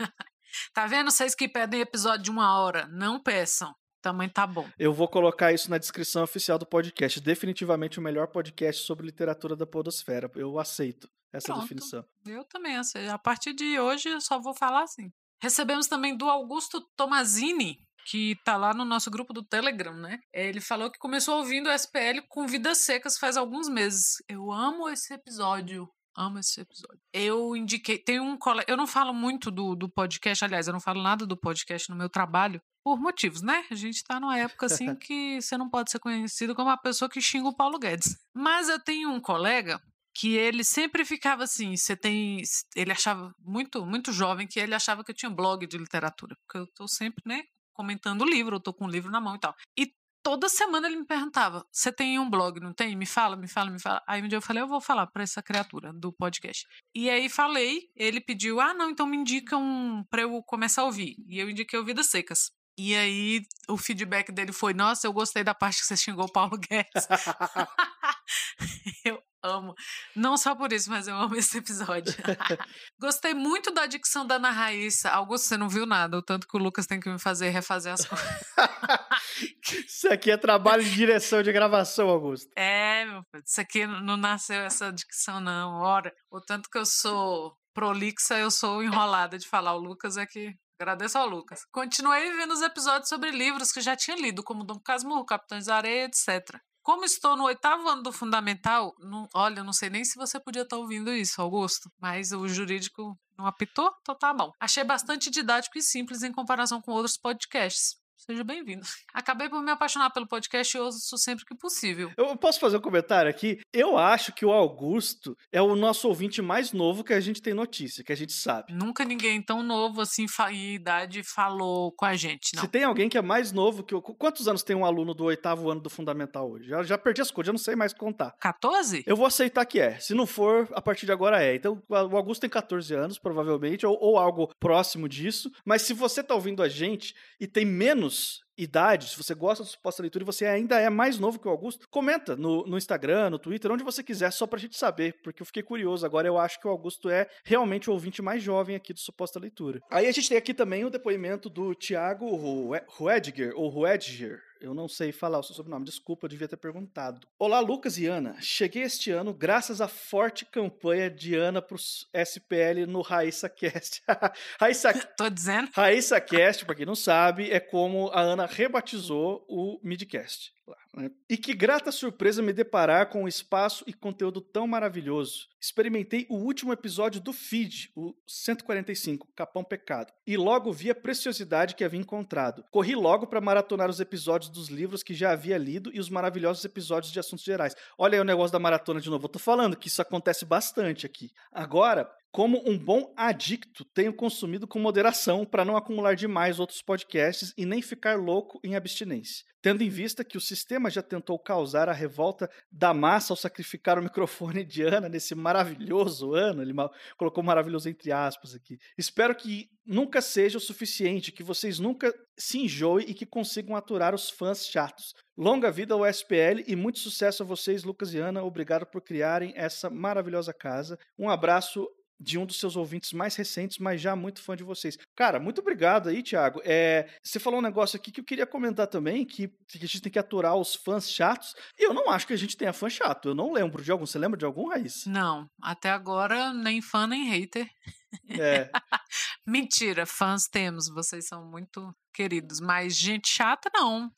*laughs* Tá vendo vocês que pedem episódio de uma hora? Não peçam. Também tá bom. Eu vou colocar isso na descrição oficial do podcast. Definitivamente o melhor podcast sobre literatura da podosfera. Eu aceito essa Pronto. definição. Eu também aceito. A partir de hoje eu só vou falar assim. Recebemos também do Augusto Tomazini, que tá lá no nosso grupo do Telegram, né? Ele falou que começou ouvindo o SPL com Vidas Secas faz alguns meses. Eu amo esse episódio. Amo esse episódio. Eu indiquei. Tem um colega. Eu não falo muito do, do podcast, aliás, eu não falo nada do podcast no meu trabalho, por motivos, né? A gente tá numa época assim *laughs* que você não pode ser conhecido como a pessoa que xinga o Paulo Guedes. Mas eu tenho um colega que ele sempre ficava assim, você tem, ele achava muito, muito jovem que ele achava que eu tinha blog de literatura, porque eu tô sempre, né, comentando o livro, eu tô com o livro na mão e tal. E toda semana ele me perguntava: você tem um blog, não tem? Me fala, me fala, me fala. Aí um dia eu falei: eu vou falar para essa criatura do podcast. E aí falei, ele pediu: ah, não, então me indica um para eu começar a ouvir. E eu indiquei Vidas Secas. E aí o feedback dele foi: nossa, eu gostei da parte que você xingou o Paulo Guedes. *laughs* *laughs* eu amo. Não só por isso, mas eu amo esse episódio. *laughs* Gostei muito da dicção da Ana Raíssa. Augusto, você não viu nada, o tanto que o Lucas tem que me fazer refazer as coisas. *laughs* isso aqui é trabalho de direção de gravação, Augusto. É, meu filho, isso aqui não nasceu essa dicção, não. Ora, o tanto que eu sou prolixa, eu sou enrolada de falar. O Lucas é que Agradeço ao Lucas. Continuei vendo os episódios sobre livros que já tinha lido, como Dom Casmurro, Capitães da Areia, etc. Como estou no oitavo ano do fundamental, não, olha, não sei nem se você podia estar ouvindo isso, Augusto, mas o jurídico não apitou, então tá bom. Achei bastante didático e simples em comparação com outros podcasts. Seja bem-vindo. Acabei por me apaixonar pelo podcast e ouço sempre que possível. Eu posso fazer um comentário aqui? Eu acho que o Augusto é o nosso ouvinte mais novo que a gente tem notícia, que a gente sabe. Nunca ninguém tão novo assim em idade falou com a gente, não. Se tem alguém que é mais novo que eu. Quantos anos tem um aluno do oitavo ano do Fundamental hoje? Já, já perdi as coisas, já não sei mais contar. 14? Eu vou aceitar que é. Se não for, a partir de agora é. Então, o Augusto tem 14 anos, provavelmente, ou, ou algo próximo disso. Mas se você tá ouvindo a gente e tem menos anos idade, se você gosta do suposta leitura e você ainda é mais novo que o Augusto, comenta no, no Instagram, no Twitter, onde você quiser, só pra gente saber, porque eu fiquei curioso. Agora eu acho que o Augusto é realmente o ouvinte mais jovem aqui do suposta leitura. Aí a gente tem aqui também o depoimento do Thiago Ruediger, ou Ruediger, eu não sei falar o seu sobrenome, desculpa, eu devia ter perguntado. Olá, Lucas e Ana. Cheguei este ano graças à forte campanha de Ana para o SPL no Raíssa Cast. *laughs* Raíssa, *laughs* Tô dizendo. Raíssa Cast, para quem não sabe, é como a Ana rebatizou o Midcast. Né? E que grata surpresa me deparar com um espaço e conteúdo tão maravilhoso. Experimentei o último episódio do feed, o 145, Capão Pecado, e logo vi a preciosidade que havia encontrado. Corri logo para maratonar os episódios dos livros que já havia lido e os maravilhosos episódios de assuntos gerais. Olha aí o negócio da maratona de novo. Eu tô falando que isso acontece bastante aqui. Agora, Como um bom adicto, tenho consumido com moderação para não acumular demais outros podcasts e nem ficar louco em abstinência. Tendo em vista que o sistema já tentou causar a revolta da massa ao sacrificar o microfone de Ana nesse maravilhoso ano, ele colocou maravilhoso entre aspas aqui. Espero que nunca seja o suficiente, que vocês nunca se enjoem e que consigam aturar os fãs chatos. Longa vida ao SPL e muito sucesso a vocês, Lucas e Ana. Obrigado por criarem essa maravilhosa casa. Um abraço de um dos seus ouvintes mais recentes, mas já muito fã de vocês. Cara, muito obrigado aí, Thiago. É, você falou um negócio aqui que eu queria comentar também, que, que, a gente tem que aturar os fãs chatos. E eu não acho que a gente tenha fã chato. Eu não lembro de algum. Você lembra de algum, Raiz? Não, até agora nem fã nem hater. É. *laughs* Mentira, fãs temos, vocês são muito queridos, mas gente chata não.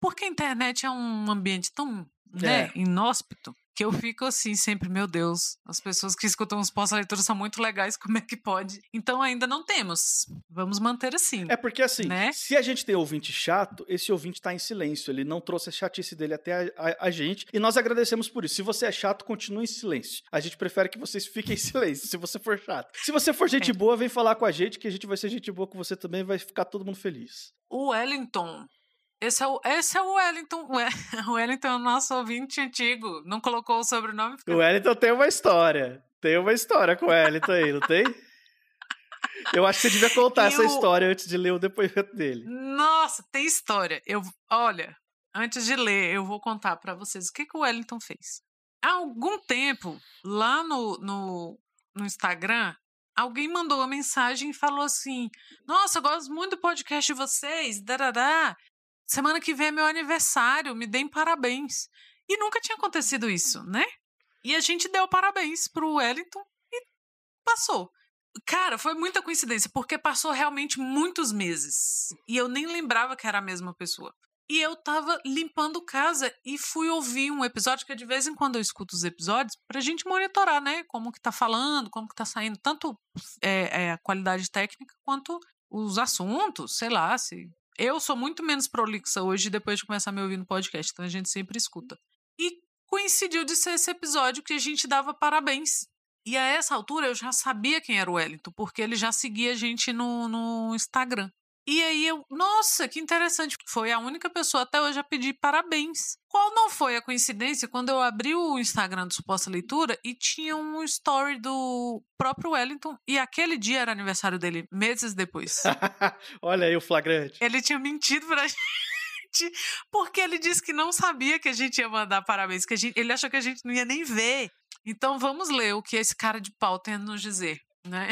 Porque a internet é um ambiente tão né, é. inóspito que eu fico assim sempre, meu Deus, as pessoas que escutam os pós-leituras são muito legais, *laughs* como é que pode? Então ainda não temos. Vamos manter assim. É porque assim, né? se a gente tem ouvinte chato, esse ouvinte tá em silêncio, ele não trouxe a chatice dele até a, a, a, gente, e nós agradecemos por isso. Se você é chato, continue em silêncio. A gente prefere que vocês fiquem em silêncio, se você for chato. Se você for gente é. boa, vem falar com a gente, que a gente vai ser gente boa com você também, vai ficar todo mundo feliz. O Wellington esse é o, esse é o Wellington. *laughs* O Wellington é o nosso ouvinte antigo. Não colocou o sobrenome? O Wellington tem uma história. Tem uma história com o Wellington aí, não tem? Eu acho que você devia contar essa história antes de ler o depoimento dele. Nossa, tem história. Eu, olha, antes de ler, eu vou contar para vocês o que, que o Wellington fez. Há algum tempo, lá no, no, no Instagram, alguém mandou uma mensagem e falou assim: Nossa, eu gosto muito do podcast de vocês, darará. Semana que vem é meu aniversário, me deem parabéns. E nunca tinha acontecido isso, né? E a gente deu parabéns pro Wellington e passou. Cara, foi muita coincidência, porque passou realmente muitos meses. E eu nem lembrava que era a mesma pessoa. E eu tava limpando casa e fui ouvir um episódio, que de vez em quando eu escuto os episódios, pra gente monitorar, né? Como que tá falando, como que tá saindo, tanto é, é, a qualidade técnica quanto os assuntos, sei lá, se eu sou muito menos prolixa hoje depois de começar a me ouvir no podcast, então a gente sempre escuta. E coincidiu de ser esse episódio que a gente dava parabéns. E a essa altura eu já sabia quem era o Wellington, porque ele já seguia a gente no, no Instagram. E aí eu, nossa, que interessante. Foi a única pessoa até hoje a pedir parabéns. Qual não foi a coincidência quando eu abri o Instagram do Suposta Leitura e tinha um story do próprio Wellington e aquele dia era aniversário dele, meses depois. *laughs* Olha aí o flagrante. Ele tinha mentido pra *laughs* gente. Porque ele disse que não sabia que a gente ia mandar parabéns, que gente, ele achou que a gente não ia nem ver. Então vamos ler o que esse cara de pau tem a nos dizer né?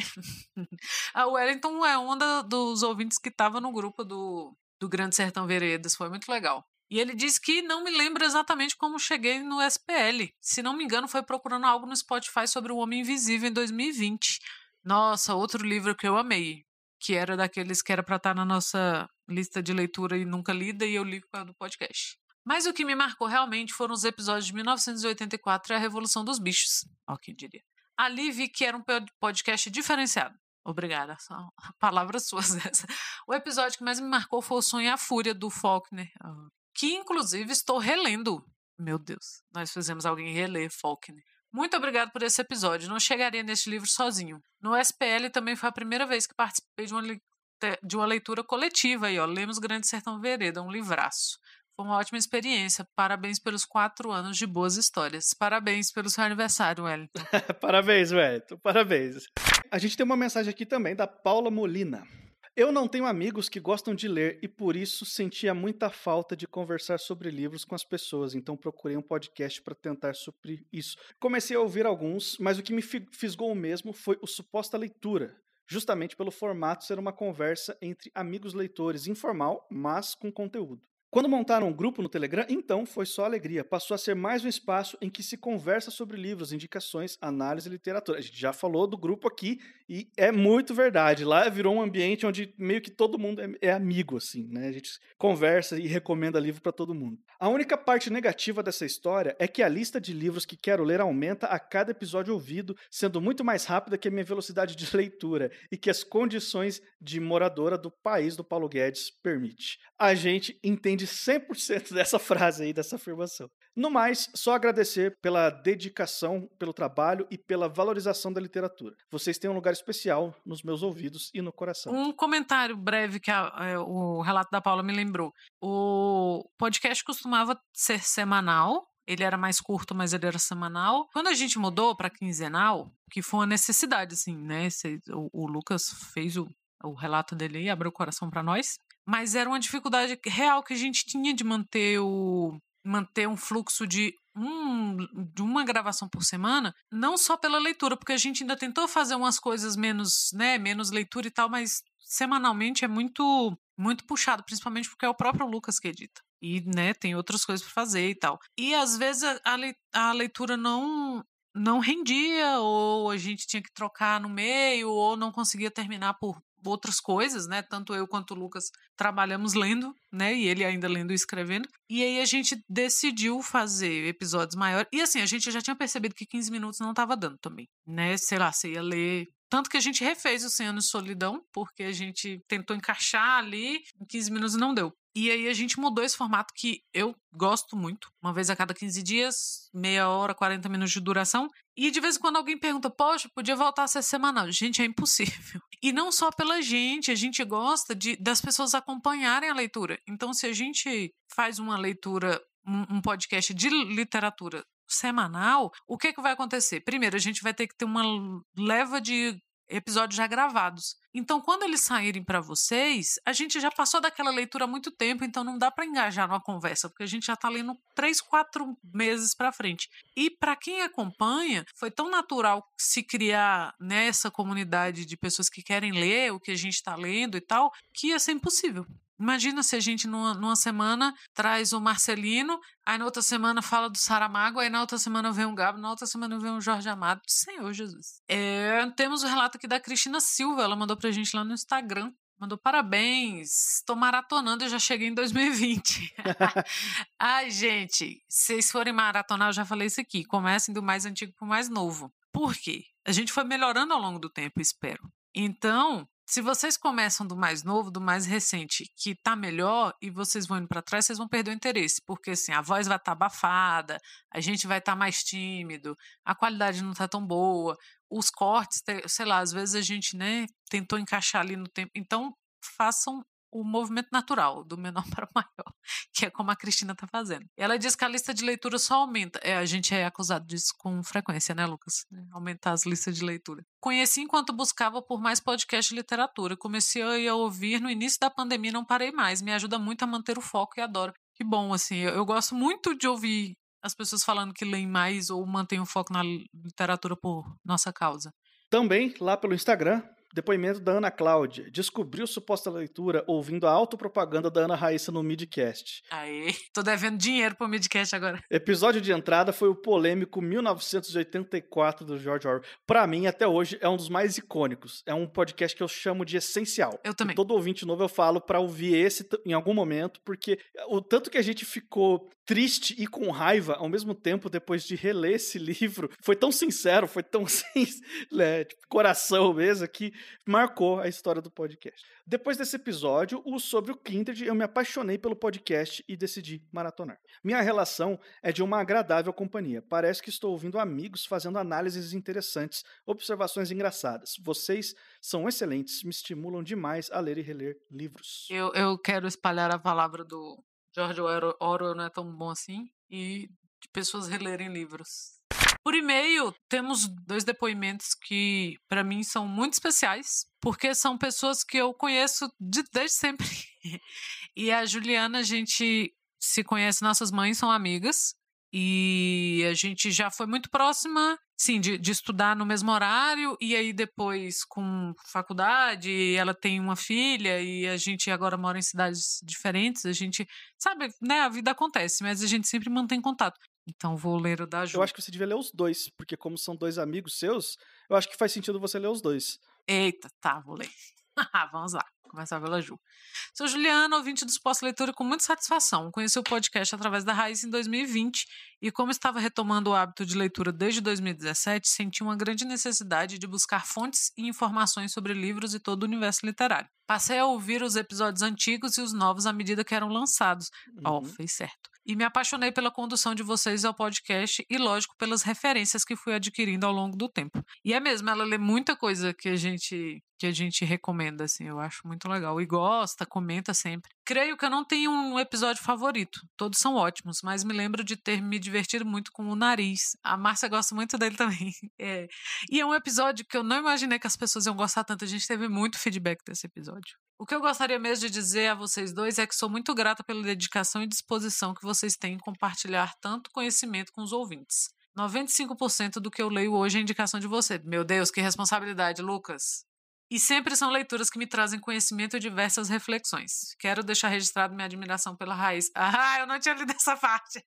*laughs* A Wellington é um dos ouvintes que estava no grupo do, do Grande Sertão Veredas, foi muito legal. E ele disse que não me lembra exatamente como cheguei no SPL. Se não me engano, foi procurando algo no Spotify sobre o Homem Invisível em 2020. Nossa, outro livro que eu amei, que era daqueles que era para estar tá na nossa lista de leitura e nunca lida, e eu li por causa do podcast. Mas o que me marcou realmente foram os episódios de 1984 e a Revolução dos Bichos. Ó, quem diria. Ali vi que era um podcast diferenciado. Obrigada, *laughs* são palavras suas *laughs* essa. O episódio que mais me marcou foi o Sonho e a Fúria do Faulkner, ah, que inclusive estou relendo. Meu Deus, nós fizemos alguém reler Faulkner. Muito obrigado por esse episódio. Não chegaria neste livro sozinho. No SPL também foi a primeira vez que participei de uma, de uma leitura coletiva ó. Lemos Grande Sertão Vereda, um livraço. Foi uma ótima experiência. Parabéns pelos quatro anos de boas histórias. Parabéns pelo seu aniversário, Wellington. *laughs* Parabéns, Wellington. Parabéns. A gente tem uma mensagem aqui também da Paula Molina. Eu não tenho amigos que gostam de ler e por isso sentia muita falta de conversar sobre livros com as pessoas, então procurei um podcast para tentar suprir isso. Comecei a ouvir alguns, mas o que me fisgou mesmo foi o suposta leitura, justamente pelo formato ser uma conversa entre amigos leitores, informal, mas com conteúdo. Quando montaram um grupo no Telegram, então foi só alegria. Passou a ser mais um espaço em que se conversa sobre livros, indicações, análise e literatura. A gente já falou do grupo aqui e é muito verdade. Lá virou um ambiente onde meio que todo mundo é, é amigo, assim, né? A gente conversa e recomenda livro para todo mundo. A única parte negativa dessa história é que a lista de livros que quero ler aumenta a cada episódio ouvido, sendo muito mais rápida que a minha velocidade de *laughs* leitura e que as condições de moradora do país do Paulo Guedes permite. A gente entende de 100% dessa frase aí, dessa afirmação. No mais, só agradecer pela dedicação, pelo trabalho e pela valorização da literatura. Vocês têm um lugar especial nos meus ouvidos e no coração. Um comentário breve que a, é, o relato da Paula me lembrou. O podcast costumava ser semanal, ele era mais curto, mas ele era semanal. Quando a gente mudou para quinzenal, que foi uma necessidade, assim, né? O, o Lucas fez o, o relato dele e abriu o coração para nós. Mas era uma dificuldade real que a gente tinha de manter o manter um fluxo de um, de uma gravação por semana, não só pela leitura, porque a gente ainda tentou fazer umas coisas menos, né, menos leitura e tal, mas semanalmente é muito muito puxado, principalmente porque é o próprio Lucas que edita. E, né, tem outras coisas para fazer e tal. E às vezes a, a leitura não não rendia ou a gente tinha que trocar no meio ou não conseguia terminar por outras coisas, né? Tanto eu quanto o Lucas trabalhamos lendo, né? E ele ainda lendo e escrevendo. E aí a gente decidiu fazer episódios maiores. E assim, a gente já tinha percebido que 15 minutos não estava dando também, né? Sei lá, você ia ler tanto que a gente refez o 100 anos de solidão, porque a gente tentou encaixar ali, em 15 minutos não deu. E aí a gente mudou esse formato que eu gosto muito, uma vez a cada 15 dias, meia hora, 40 minutos de duração. E de vez em quando alguém pergunta, poxa, podia voltar a ser semanal. Gente, é impossível. *laughs* E não só pela gente, a gente gosta de, das pessoas acompanharem a leitura. Então, se a gente faz uma leitura, um, um podcast de literatura semanal, o que, que vai acontecer? Primeiro, a gente vai ter que ter uma leva de episódios já gravados. Então, quando eles saírem para vocês, a gente já passou daquela leitura há muito tempo, então não dá para engajar numa conversa, porque a gente já está lendo três, quatro meses para frente. E para quem acompanha, foi tão natural se criar nessa comunidade de pessoas que querem ler o que a gente está lendo e tal, que ia ser impossível. Imagina se a gente, numa, numa, semana, traz o Marcelino, aí na outra semana fala do Saramago, aí na outra semana vem o Gabo, na outra semana vem o Jorge Amado. Senhor Jesus. É, temos o relato aqui da Cristina Silva, ela mandou pra gente lá no Instagram. Mandou parabéns, estou maratonando, eu já cheguei em 2020. *laughs* Ai, gente, se vocês forem maratonar, eu já falei isso aqui, comecem do mais antigo para o mais novo. Por quê? A gente foi melhorando ao longo do tempo, espero. Então, se vocês começam do mais novo, do mais recente, que tá melhor, e vocês vão indo para trás, vocês vão perder o interesse, porque assim, a voz vai estar tá abafada, a gente vai estar tá mais tímido, a qualidade não tá tão boa, os cortes, sei lá, às vezes a gente, né, tentou encaixar ali no tempo. Então, façam o movimento natural, do menor *laughs* para o maior, que é como a Cristina está fazendo. Ela diz que a lista de leitura só aumenta. É, a gente é acusado disso com frequência, né, Lucas? É, aumentar as listas de leitura. Conheci enquanto buscava por mais podcast de literatura. Comecei a ouvir no início da pandemia não parei mais. Me ajuda muito a manter o foco e adoro. Que bom, assim, eu, eu gosto muito de ouvir as pessoas falando que leem mais ou mantêm o foco na literatura por nossa causa. Também lá pelo Instagram, Depoimento da Ana Cláudia. Descobriu suposta leitura ouvindo a autopropaganda da Ana Raíssa no Midcast. Aê, tô devendo dinheiro pro Midcast agora. Episódio de entrada foi o polêmico 1984 do George Orwell. Pra mim, até hoje, é um dos mais icônicos. É um podcast que eu chamo de essencial. Eu também. E todo ouvinte novo eu falo pra ouvir esse em algum momento, porque o tanto que a gente ficou triste e com raiva ao mesmo tempo depois de reler esse *laughs* livro foi tão sincero, foi tão *laughs* né, tipo, coração mesmo que marcou a história do podcast. Depois desse episódio, o sobre o Kindred, eu me apaixonei pelo podcast e decidi maratonar. Minha relação é de uma agradável companhia. Parece que estou ouvindo amigos fazendo análises interessantes, observações engraçadas. Vocês são excelentes, me estimulam demais a ler e reler livros. Eu, eu quero espalhar a palavra do George Orwell não é tão bom assim e de pessoas relerem livros. Por e-mail, temos dois depoimentos que, para mim, são muito especiais, porque são pessoas que eu conheço de, desde sempre. *laughs* e a Juliana, a gente se conhece, nossas mães são amigas, e a gente já foi muito próxima, sim, de, de, estudar no mesmo horário, e aí depois com faculdade, ela tem uma filha, e a gente agora mora em cidades diferentes, a gente, sabe, né, a vida acontece, mas a gente sempre mantém contato. Então vou ler o da Ju. Eu acho que você devia ler os dois, porque como são dois amigos seus, eu acho que faz sentido você ler os dois. Eita, tá, vou ler. *laughs* Vamos lá, começar pela Ju. Sou Juliana, ouvinte dos pós-leitura com muita satisfação. Conheci o podcast através da Raiz em 2020 e como estava retomando o hábito de leitura desde 2017, senti uma grande necessidade de buscar fontes e informações sobre livros e todo o universo literário. Passei a ouvir os episódios antigos e os novos à medida que eram lançados. Ó, Uhum. oh, fez certo. E me apaixonei pela condução de vocês ao podcast e, lógico, pelas referências que fui adquirindo ao longo do tempo. E é mesmo, ela lê muita coisa que a gente que a gente recomenda, assim, eu acho muito legal. E gosta, comenta sempre. Creio que eu não tenho um episódio favorito. Todos são ótimos, mas me lembro de ter me divertido muito com o nariz. A Márcia gosta muito dele também. *laughs* É. E é um episódio que eu não imaginei que as pessoas iam gostar tanto. A gente teve muito feedback desse episódio. O que eu gostaria mesmo de dizer a vocês dois é que sou muito grata pela dedicação e disposição que vocês têm em compartilhar tanto conhecimento com os ouvintes. 95% do que eu leio hoje é indicação de você. Meu Deus, que responsabilidade, Lucas. E sempre são leituras que me trazem conhecimento e diversas reflexões. Quero deixar registrado minha admiração pela Raiz. *laughs* Ah, eu não tinha lido essa *laughs* parte.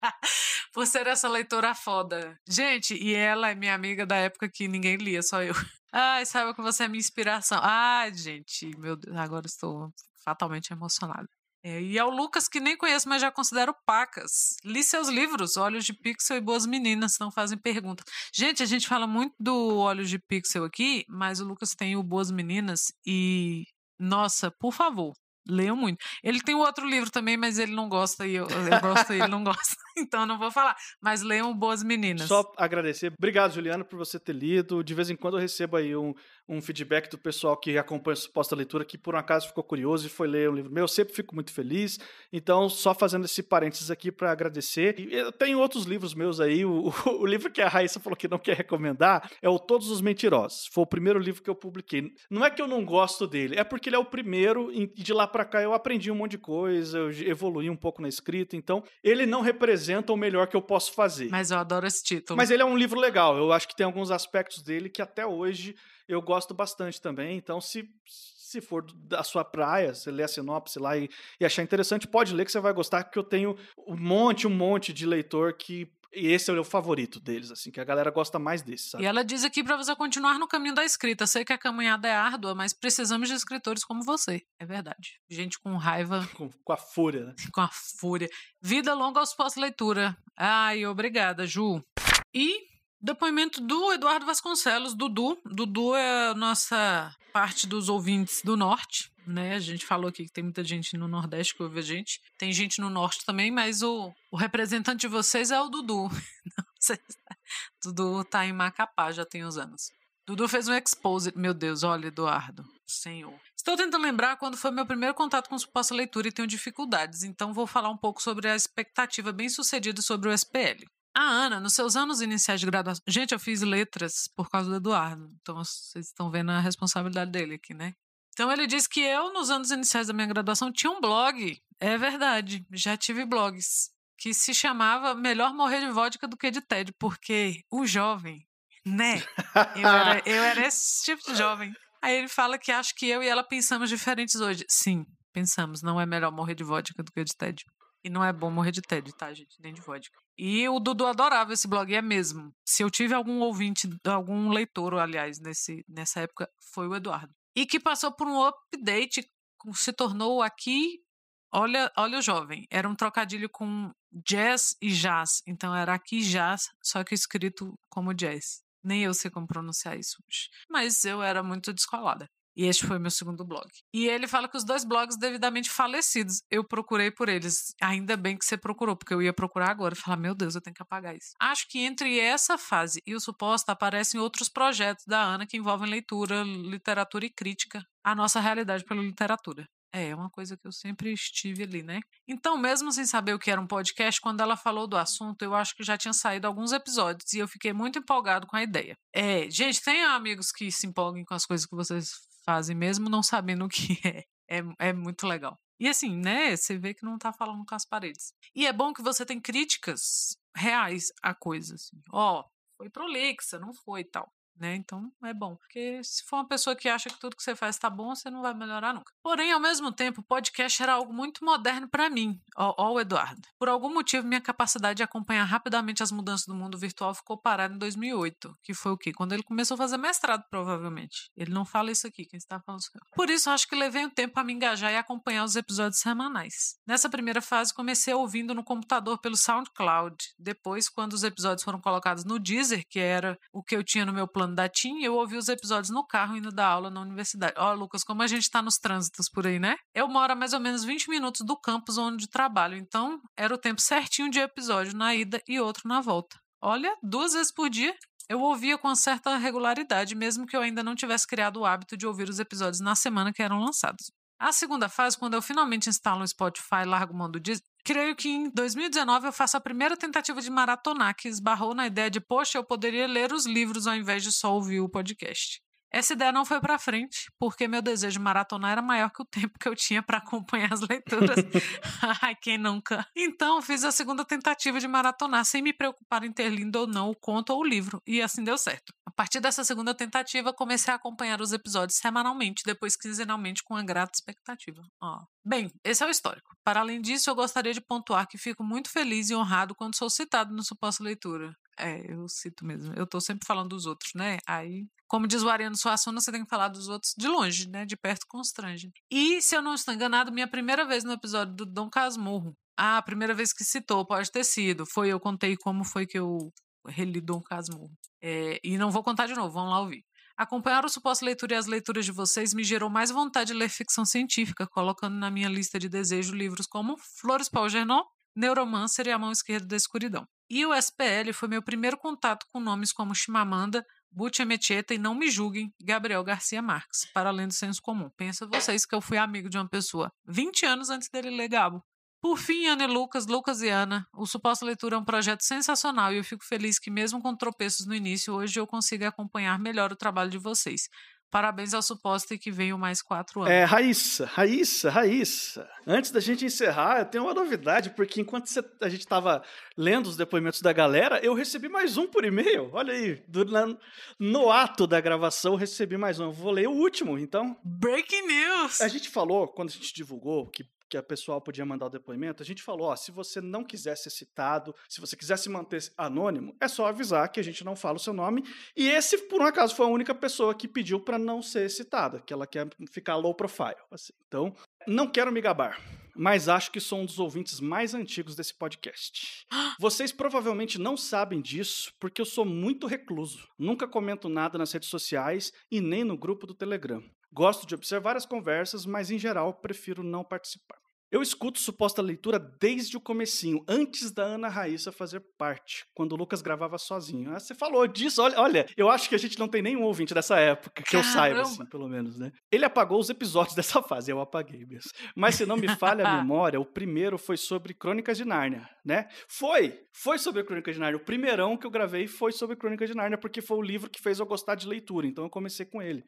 Por ser essa leitora foda. Gente, e ela é minha amiga da época que ninguém lia, só eu. *laughs* Ai, saiba que você é minha inspiração. Ai, gente, meu Deus, agora estou fatalmente emocionada. É, e ao Lucas, que nem conheço, mas já considero pacas. Li seus livros, Olhos de Pixel e Boas Meninas, não fazem pergunta. Gente, a gente fala muito do Olhos de Pixel aqui, mas o Lucas tem o Boas Meninas e. Nossa, por favor, leiam muito. Ele tem outro livro também, mas ele não gosta e eu, eu gosto e ele não gosta. *laughs* Então não vou falar. Mas leiam Boas Meninas. Só agradecer. Obrigado, Juliana, por você ter lido. De vez em quando eu recebo aí um, um feedback do pessoal que acompanha a suposta leitura, que por um acaso ficou curioso e foi ler um livro meu. Eu sempre fico muito feliz. Então, só fazendo esse parênteses aqui para agradecer. E eu tenho outros livros meus aí. O, o, *laughs* o, livro que a Raíssa falou que não quer recomendar é o Todos os Mentirosos. Foi o primeiro livro que eu publiquei. Não é que eu não gosto dele, é porque ele é o primeiro e de lá para cá eu aprendi um monte de coisa, eu evoluí um pouco na escrita. Então, ele não representa o melhor que eu posso fazer. Mas eu adoro esse título. Mas ele é um livro legal. Eu acho que tem alguns aspectos dele que até hoje eu gosto bastante também. Então, se, se for da sua praia, você lê a sinopse lá e, e achar interessante, pode ler que você vai gostar, porque eu tenho um monte, um monte de leitor que e esse é o favorito deles, assim, que a galera gosta mais desse, sabe? E ela diz aqui para você continuar no caminho da escrita. Sei que a caminhada é árdua, mas precisamos de escritores como você. É verdade. Gente com raiva. *laughs* com, com, a fúria, né? Com a fúria. Vida longa aos pós-leitura. Ai, obrigada, Ju. E depoimento do Eduardo Vasconcelos, Dudu. Dudu é a nossa parte dos ouvintes do norte, né? A gente falou aqui que tem muita gente no Nordeste que ouve a gente. Tem gente no Norte também, mas o, o representante de vocês é o Dudu. *laughs* Vocês, Dudu tá em Macapá já tem uns anos. Dudu fez um expose. Meu Deus, olha, Eduardo. Senhor. Estou tentando lembrar quando foi meu primeiro contato com suposta leitura e tenho dificuldades, então vou falar um pouco sobre a expectativa bem sucedida sobre o SPL. A Ana, nos seus anos iniciais de graduação. Gente, eu fiz letras por causa do Eduardo. Então vocês estão vendo a responsabilidade dele aqui, né? Então ele diz que eu, nos anos iniciais da minha graduação, tinha um blog. É verdade, já tive blogs. Que se chamava Melhor Morrer de Vodka do que de TED, porque o jovem, né? Eu era, eu era esse tipo de jovem. Aí ele fala que acho que eu e ela pensamos diferentes hoje. Sim, pensamos. Não é melhor morrer de vodka do que de TED. E não é bom morrer de TED, tá, gente? Nem de vodka. E o Dudu adorava esse blog, é mesmo. Se eu tive algum ouvinte, algum leitor, aliás, nesse, nessa época, foi o Eduardo. E que passou por um update, se tornou aqui. Olha, olha o jovem. Era um trocadilho com jazz e jazz. Então era aqui jazz, só que escrito como jazz. Nem eu sei como pronunciar isso. Mas eu era muito descolada. E este foi meu segundo blog. E ele fala que os dois blogs devidamente falecidos. Eu procurei por eles. Ainda bem que você procurou, porque eu ia procurar agora e falar: meu Deus, eu tenho que apagar isso. Acho que entre essa fase e o suposto aparecem outros projetos da Ana que envolvem leitura, literatura e crítica à nossa realidade pela literatura. É, é uma coisa que eu sempre estive ali, né? Então, mesmo sem saber o que era um podcast, quando ela falou do assunto, eu acho que já tinha saído alguns episódios e eu fiquei muito empolgado com a ideia. É, gente, tem amigos que se empolguem com as coisas que vocês fazem, mesmo não sabendo o que é. É, é muito legal. E assim, né? Você vê que não tá falando com as paredes. E é bom que você tem críticas reais à coisa. Assim. Ó, oh, foi prolixa, não foi tal. Né? Então é bom, porque se for uma pessoa que acha que tudo que você faz está bom, você não vai melhorar nunca. Porém, ao mesmo tempo, o podcast era algo muito moderno para mim, ó, ó, o Eduardo. Por algum motivo, minha capacidade de acompanhar rapidamente as mudanças do mundo virtual ficou parada em 2008, que foi o quê? Quando ele começou a fazer mestrado, provavelmente. Ele não fala isso aqui, quem está falando isso. Por isso, acho que levei um tempo para me engajar e acompanhar os episódios semanais. Nessa primeira fase, comecei ouvindo no computador pelo SoundCloud. Depois, quando os episódios foram colocados no Deezer, que era o que eu tinha no meu plano da TIM, eu ouvi os episódios no carro indo dar aula na universidade. Ó, oh, Lucas, como a gente está nos trânsitos por aí, né? Eu moro a mais ou menos 20 minutos do campus onde trabalho, então era o tempo certinho de episódio na ida e outro na volta. Olha, duas vezes por dia eu ouvia com certa regularidade, mesmo que eu ainda não tivesse criado o hábito de ouvir os episódios na semana que eram lançados. A segunda fase, quando eu finalmente instalo o Spotify e largo mão do Deezer, creio que em 2019 eu faço a primeira tentativa de maratonar, que esbarrou na ideia de, poxa, eu poderia ler os livros ao invés de só ouvir o podcast. Essa ideia não foi para frente, porque meu desejo de maratonar era maior que o *laughs* tempo que eu tinha para acompanhar as leituras. *laughs* Ai, quem nunca? Então, fiz a segunda tentativa de maratonar, sem me preocupar em ter lido ou não o conto ou o livro, e assim deu certo. A partir dessa segunda tentativa, comecei a acompanhar os episódios semanalmente, depois quinzenalmente, com uma grata expectativa. Ó. Bem, esse é o histórico. Para além disso, eu gostaria de pontuar que fico muito feliz e honrado quando sou citado no Suposta Leitura. É, eu cito mesmo. Eu tô sempre falando dos outros, né? Aí como diz o Ariano Suassuna, você tem que falar dos outros de longe, né? De perto constrange. E, se eu não estou enganado, minha primeira vez no episódio do Dom Casmurro. Ah, a primeira vez que citou, pode ter sido. Foi, eu contei como foi que eu reli Dom Casmurro. É, e não vou contar de novo, vamos lá ouvir. Acompanhar o suposto leitura e as leituras de vocês me gerou mais vontade de ler ficção científica, colocando na minha lista de desejo livros como Flores Paul Gernon, Neuromancer e A Mão Esquerda da Escuridão. E o SPL foi meu primeiro contato com nomes como Chimamanda, Butch Emetieta e não me julguem, Gabriel Garcia Marques, para além do senso comum. Pensa vocês que eu fui amigo de uma pessoa 20 anos antes dele ler Gabo. Por fim, Ana e Lucas, Lucas e Ana, o Suposta Leitura é um projeto sensacional e eu fico feliz que, mesmo com tropeços no início, hoje eu consiga acompanhar melhor o trabalho de vocês. Parabéns ao suposto e que venham mais quatro anos. É, Raíssa, Raíssa, Raíssa. Antes da gente encerrar, eu tenho uma novidade, porque enquanto a gente estava lendo os depoimentos da galera, eu recebi mais um por e-mail. Olha aí, do, na, no ato da gravação, eu recebi mais um. Eu vou ler o último, então. Breaking news! A gente falou, quando a gente divulgou, que que a pessoa podia mandar o depoimento, a gente falou, ó, se você não quiser ser citado, se você quiser se manter anônimo, é só avisar que a gente não fala o seu nome. E esse, por um acaso, foi a única pessoa que pediu para não ser citada, que ela quer ficar low profile. Assim. Então, não quero me gabar, mas acho que sou um dos ouvintes mais antigos desse podcast. *gasps* Vocês provavelmente não sabem disso, porque eu sou muito recluso. Nunca comento nada nas redes sociais e nem no grupo do Telegram. Gosto de observar as conversas, mas em geral prefiro não participar. Eu escuto suposta leitura desde o comecinho, antes da Ana Raíssa fazer parte, quando o Lucas gravava sozinho. Ah, você falou disso, olha, olha, eu acho que a gente não tem nenhum ouvinte dessa época, que Caramba. eu saiba, assim, pelo menos, né? Ele apagou os episódios *laughs* dessa fase, eu apaguei mesmo. Mas se não me falha a *laughs* memória, o primeiro foi sobre Crônicas de Nárnia, né? Foi, foi sobre Crônicas de Nárnia. O primeirão que eu gravei foi sobre Crônicas de Nárnia, porque foi o livro que fez eu gostar de leitura, então eu comecei com ele.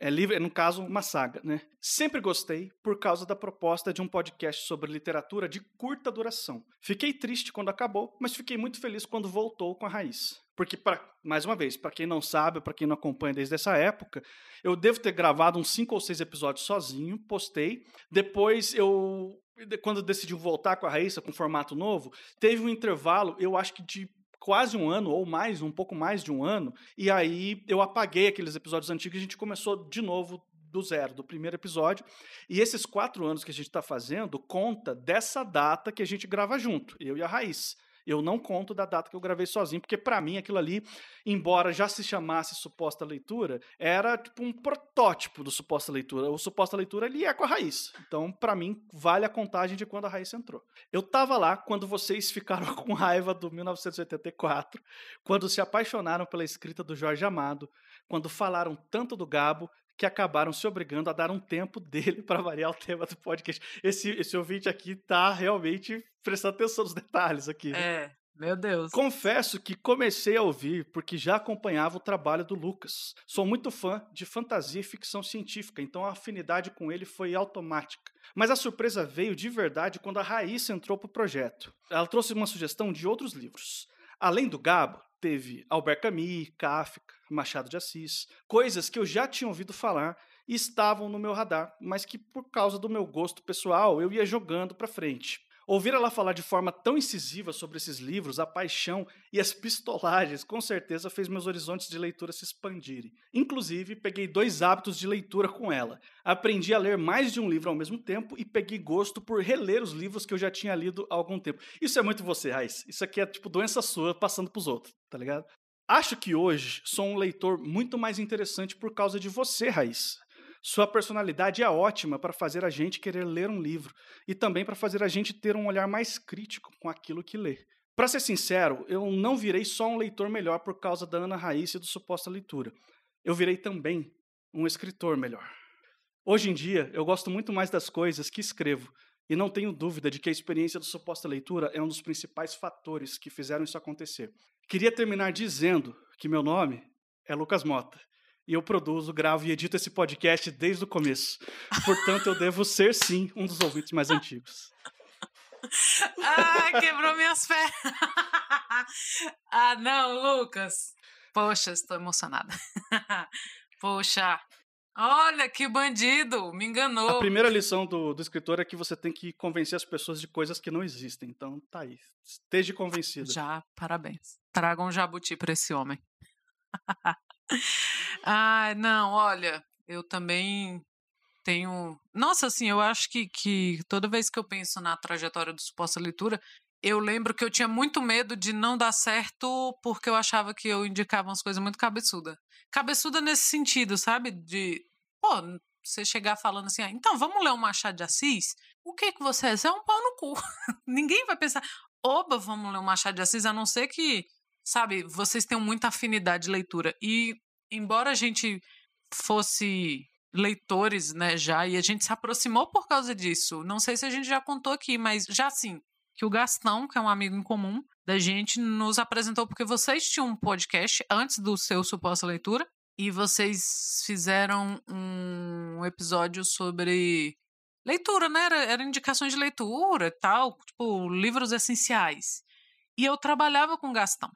É livre, no caso, uma saga, né? Sempre gostei por causa da proposta de um podcast sobre literatura de curta duração. Fiquei triste quando acabou, mas fiquei muito feliz quando voltou com a raiz. Porque, pra, mais uma vez, para quem não sabe, para quem não acompanha desde essa época, eu devo ter gravado uns cinco ou seis episódios sozinho, postei. Depois eu quando decidi voltar com a Raíssa com formato novo, teve um intervalo, eu acho que de quase um ano, ou mais, um pouco mais de um ano, e aí eu apaguei aqueles episódios antigos e a gente começou de novo do zero, do primeiro episódio. E esses quatro anos que a gente está fazendo conta dessa data que a gente grava junto, eu e a Raiz. Eu não conto da data que eu gravei sozinho, porque para mim aquilo ali, embora já se chamasse suposta leitura, era tipo um protótipo do suposta leitura. O suposta leitura ele é com a raiz. Então, para mim, vale a contagem de quando a raiz entrou. Eu tava lá quando vocês ficaram *laughs* com raiva do 1984, quando se apaixonaram pela escrita do Jorge Amado, quando falaram tanto do Gabo que acabaram se obrigando a dar um tempo *laughs* dele para variar o tema do podcast. Esse, esse ouvinte aqui tá realmente prestando atenção nos detalhes aqui. É, meu Deus. Confesso que comecei a ouvir porque já acompanhava o trabalho do Lucas. Sou muito fã de fantasia e ficção científica, então a afinidade com ele foi automática. Mas a surpresa veio de verdade quando a Raíssa entrou para o projeto. Ela trouxe uma sugestão de outros livros. Além do Gabo, teve Albert Camus, Kafka, Machado de Assis, coisas que eu já tinha ouvido falar e estavam no meu radar, mas que por causa do meu gosto pessoal eu ia jogando para frente. Ouvir ela falar de forma tão incisiva sobre esses livros, a paixão e as pistolagens, com certeza fez meus horizontes de leitura se expandirem. Inclusive, peguei dois hábitos de leitura com ela. Aprendi a ler mais de um livro ao mesmo tempo e peguei gosto por reler os livros que eu já tinha lido há algum tempo. Isso é muito você, Raiz. Isso aqui é tipo doença sua passando pros outros, tá ligado? Acho que hoje sou um leitor muito mais interessante por causa de você, Raiz. Sua personalidade é ótima para fazer a gente querer ler um livro e também para fazer a gente ter um olhar mais crítico com aquilo que lê. Para ser sincero, eu não virei só um leitor melhor por causa da Ana Raíssa e do Suposta Leitura. Eu virei também um escritor melhor. Hoje em dia, eu gosto muito mais das coisas que escrevo e não tenho dúvida de que a experiência do Suposta Leitura é um dos principais fatores que fizeram isso acontecer. Queria terminar dizendo que meu nome é Lucas Mota e eu produzo, gravo e edito esse podcast desde o começo. Portanto, eu devo ser, sim, um dos ouvintes mais antigos. *laughs* ah, quebrou minhas *laughs* pernas. ah, não, Lucas. Poxa, estou emocionada. *laughs* Poxa, olha que bandido, me enganou. A primeira lição do, do escritor é que você tem que convencer as pessoas de coisas que não existem. Então, tá aí. Esteja convencido. Já, parabéns. Tragam um jabuti para esse homem. Ah, não, olha, eu também tenho. Nossa, assim, eu acho que, que toda vez que eu penso na trajetória do Suposta Leitura, eu lembro que eu tinha muito medo de não dar certo porque eu achava que eu indicava umas coisas muito cabeçuda. Cabeçuda nesse sentido, sabe? De, pô, você chegar falando assim, ah, então vamos ler o Machado de Assis? O que que você é? Você é um pau no cu. *laughs* Ninguém vai pensar, oba, vamos ler o Machado de Assis, a não ser que, sabe, vocês tenham muita afinidade de leitura. E embora a gente fosse leitores, né, já, e a gente se aproximou por causa disso. Não sei se a gente já contou aqui, mas já sim, que o Gastão, que é um amigo em comum da gente, nos apresentou porque vocês tinham um podcast antes do seu suposta leitura e vocês fizeram um episódio sobre leitura, né? Era, era indicações de leitura e tal, tipo, livros essenciais. E eu trabalhava com o Gastão.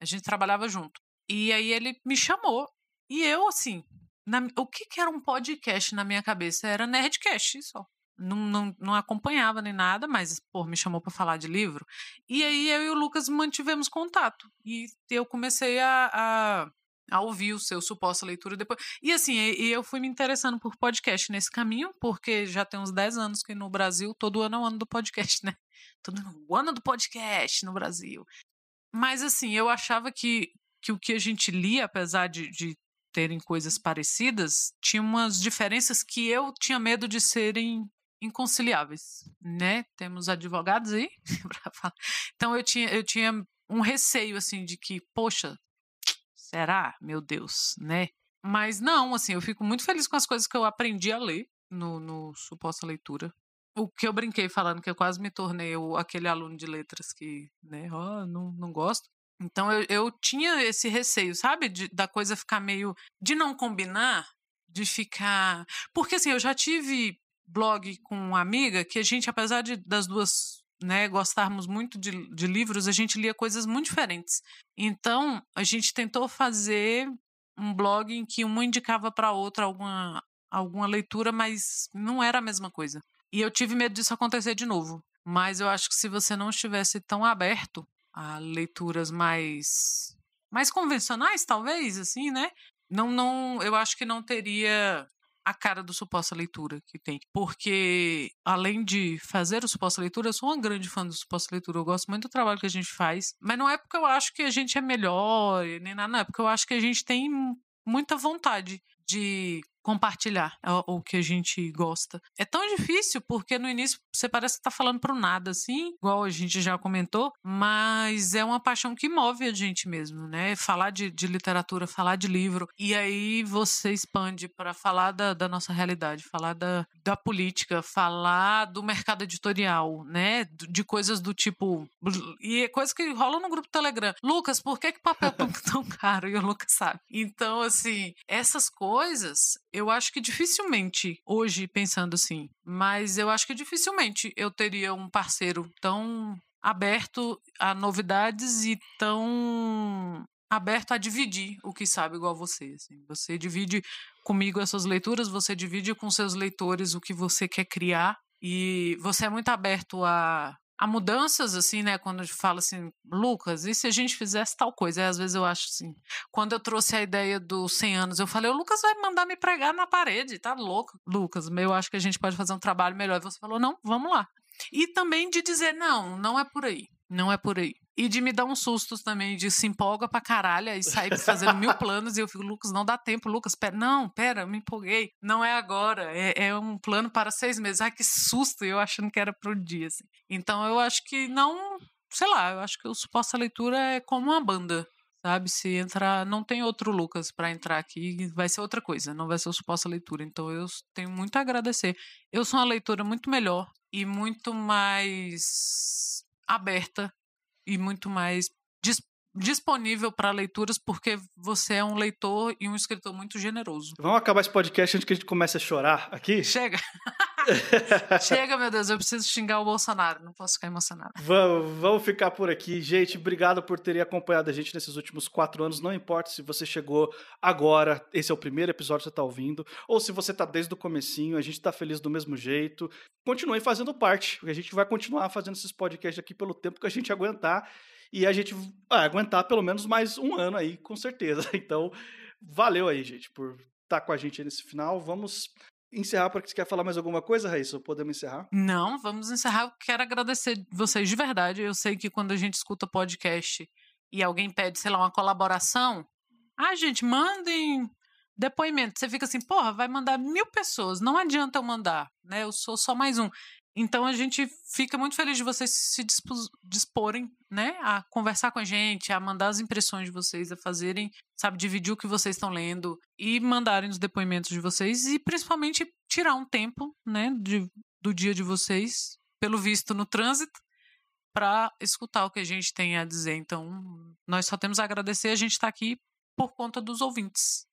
A gente trabalhava junto. E aí ele me chamou e eu, assim, na, o que, que era um podcast na minha cabeça? Era Nerdcast só. Não, não, não acompanhava nem nada, mas, pô, me chamou para falar de livro. E aí eu e o Lucas mantivemos contato. E eu comecei a, a, a ouvir o seu suposta leitura depois. E assim, e, eu fui me interessando por podcast nesse caminho, porque já tem uns 10 anos que no Brasil, todo ano é o ano do podcast, né? Todo ano, o ano do podcast no Brasil. Mas assim, eu achava que, que o que a gente lia, apesar de, de terem coisas parecidas, tinha umas diferenças que eu tinha medo de serem inconciliáveis, né? Temos advogados aí *laughs* para falar. Então eu tinha eu tinha um receio assim de que, poxa, será? Meu Deus, né? Mas não, assim, eu fico muito feliz com as coisas que eu aprendi a ler no, no suposta leitura. O que eu brinquei falando que eu quase me tornei o, aquele aluno de letras que, né, oh, não, não gosto. Então eu, eu tinha esse receio, sabe? De, da coisa ficar meio. de não combinar, de ficar. Porque assim, eu já tive blog com uma amiga que a gente, apesar de das duas né, gostarmos muito de, de livros, a gente lia coisas muito diferentes. Então, a gente tentou fazer um blog em que uma indicava para outra alguma, alguma leitura, mas não era a mesma coisa. E eu tive medo disso acontecer de novo. Mas eu acho que se você não estivesse tão aberto a leituras mais mais convencionais, talvez, assim, né? Não, não, eu acho que não teria a cara do suposta leitura que tem. Porque, além de fazer o suposta leitura, eu sou uma grande fã do suposta leitura. Eu gosto muito do trabalho que a gente faz. Mas não é porque eu acho que a gente é melhor, nem nada, não. É porque eu acho que a gente tem muita vontade de compartilhar o, que a gente gosta. É tão difícil porque no início você parece que tá falando pro nada, assim, igual a gente já comentou, mas é uma paixão que move a gente mesmo, né? Falar de, de literatura, falar de livro, e aí você expande para falar da, da, nossa realidade, falar da, da política, falar do mercado editorial, né? De coisas do tipo. E é coisa que rola no grupo Telegram. Lucas, por que, que papel tão *laughs* caro? E o Lucas sabe. Então, assim, essas coisas eu acho que dificilmente, hoje, pensando assim, mas eu acho que dificilmente eu teria um parceiro tão aberto a novidades e tão aberto a dividir o que sabe igual você. Assim. Você divide comigo essas leituras, você divide com seus leitores o que você quer criar e você é muito aberto a, a mudanças, assim, né? Quando fala assim, Lucas, e se a gente fizesse tal coisa? Aí, às vezes eu acho assim, quando eu trouxe a ideia dos 100 anos, eu falei, o Lucas vai mandar me pregar na parede, tá louco? Lucas, eu acho que a gente pode fazer um trabalho melhor. E você falou, não, vamos lá. E também de dizer, não, não é por aí. Não é por aí. E de me dar uns sustos também, de se empolga pra caralho e sair fazendo mil *laughs* planos e eu fico, Lucas, não dá tempo, Lucas, pera, não, pera, me empolguei. Não é agora, é, é um plano para seis meses. Ai, que susto, eu achando que era pro dia, assim. Então eu acho que não, sei lá, eu acho que o suposta leitura é como uma banda sabe? Se entrar, não tem outro Lucas para entrar aqui, vai ser outra coisa, não vai ser o suposta leitura. Então eu tenho muito a agradecer. Eu sou uma leitora muito melhor e muito mais aberta e muito mais dis disponível para leituras porque você é um leitor e um escritor muito generoso. Vamos acabar esse podcast antes que a gente comece a chorar aqui? Chega. *laughs* *laughs* Chega, meu Deus, eu preciso xingar o Bolsonaro, não posso ficar emocionada. Vamos, vamos ficar por aqui. Gente, obrigado por terem acompanhado a gente nesses últimos quatro anos. Não importa se você chegou agora, esse é o primeiro episódio que você está ouvindo, ou se você está desde o comecinho, a gente está feliz do mesmo jeito. Continue fazendo parte, porque a gente vai continuar fazendo esses podcasts aqui pelo tempo que a gente aguentar. E a gente vai aguentar pelo menos mais um ano aí, com certeza. *laughs* Então, valeu aí, gente, por estar tá com a gente nesse final. Vamos encerrar porque você quer falar mais alguma coisa, Raíssa? Podemos encerrar? Não, vamos encerrar. Eu quero agradecer vocês de verdade. Eu sei que quando a gente escuta podcast e alguém pede, sei lá, uma colaboração, ah, gente, mandem depoimento. Você fica assim, porra, vai mandar mil pessoas. Não adianta eu mandar, né? Eu sou só mais um. Então a gente fica muito feliz de vocês se disporem, né, a conversar com a gente, a mandar as impressões de vocês, a fazerem, sabe, dividir o que vocês estão lendo e mandarem os depoimentos de vocês e principalmente tirar um tempo, né, de, do dia de vocês, pelo visto no trânsito, para escutar o que a gente tem a dizer. Então, nós só temos a agradecer, a gente está aqui por conta dos ouvintes.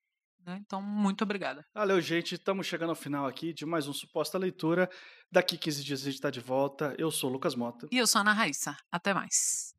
Né? Então, muito obrigada. Valeu, gente. Estamos chegando ao final aqui de mais um Suposta Leitura. Daqui 15 dias a gente está de volta. Eu sou o Lucas Mota. E eu sou a Ana Raíssa. Até mais.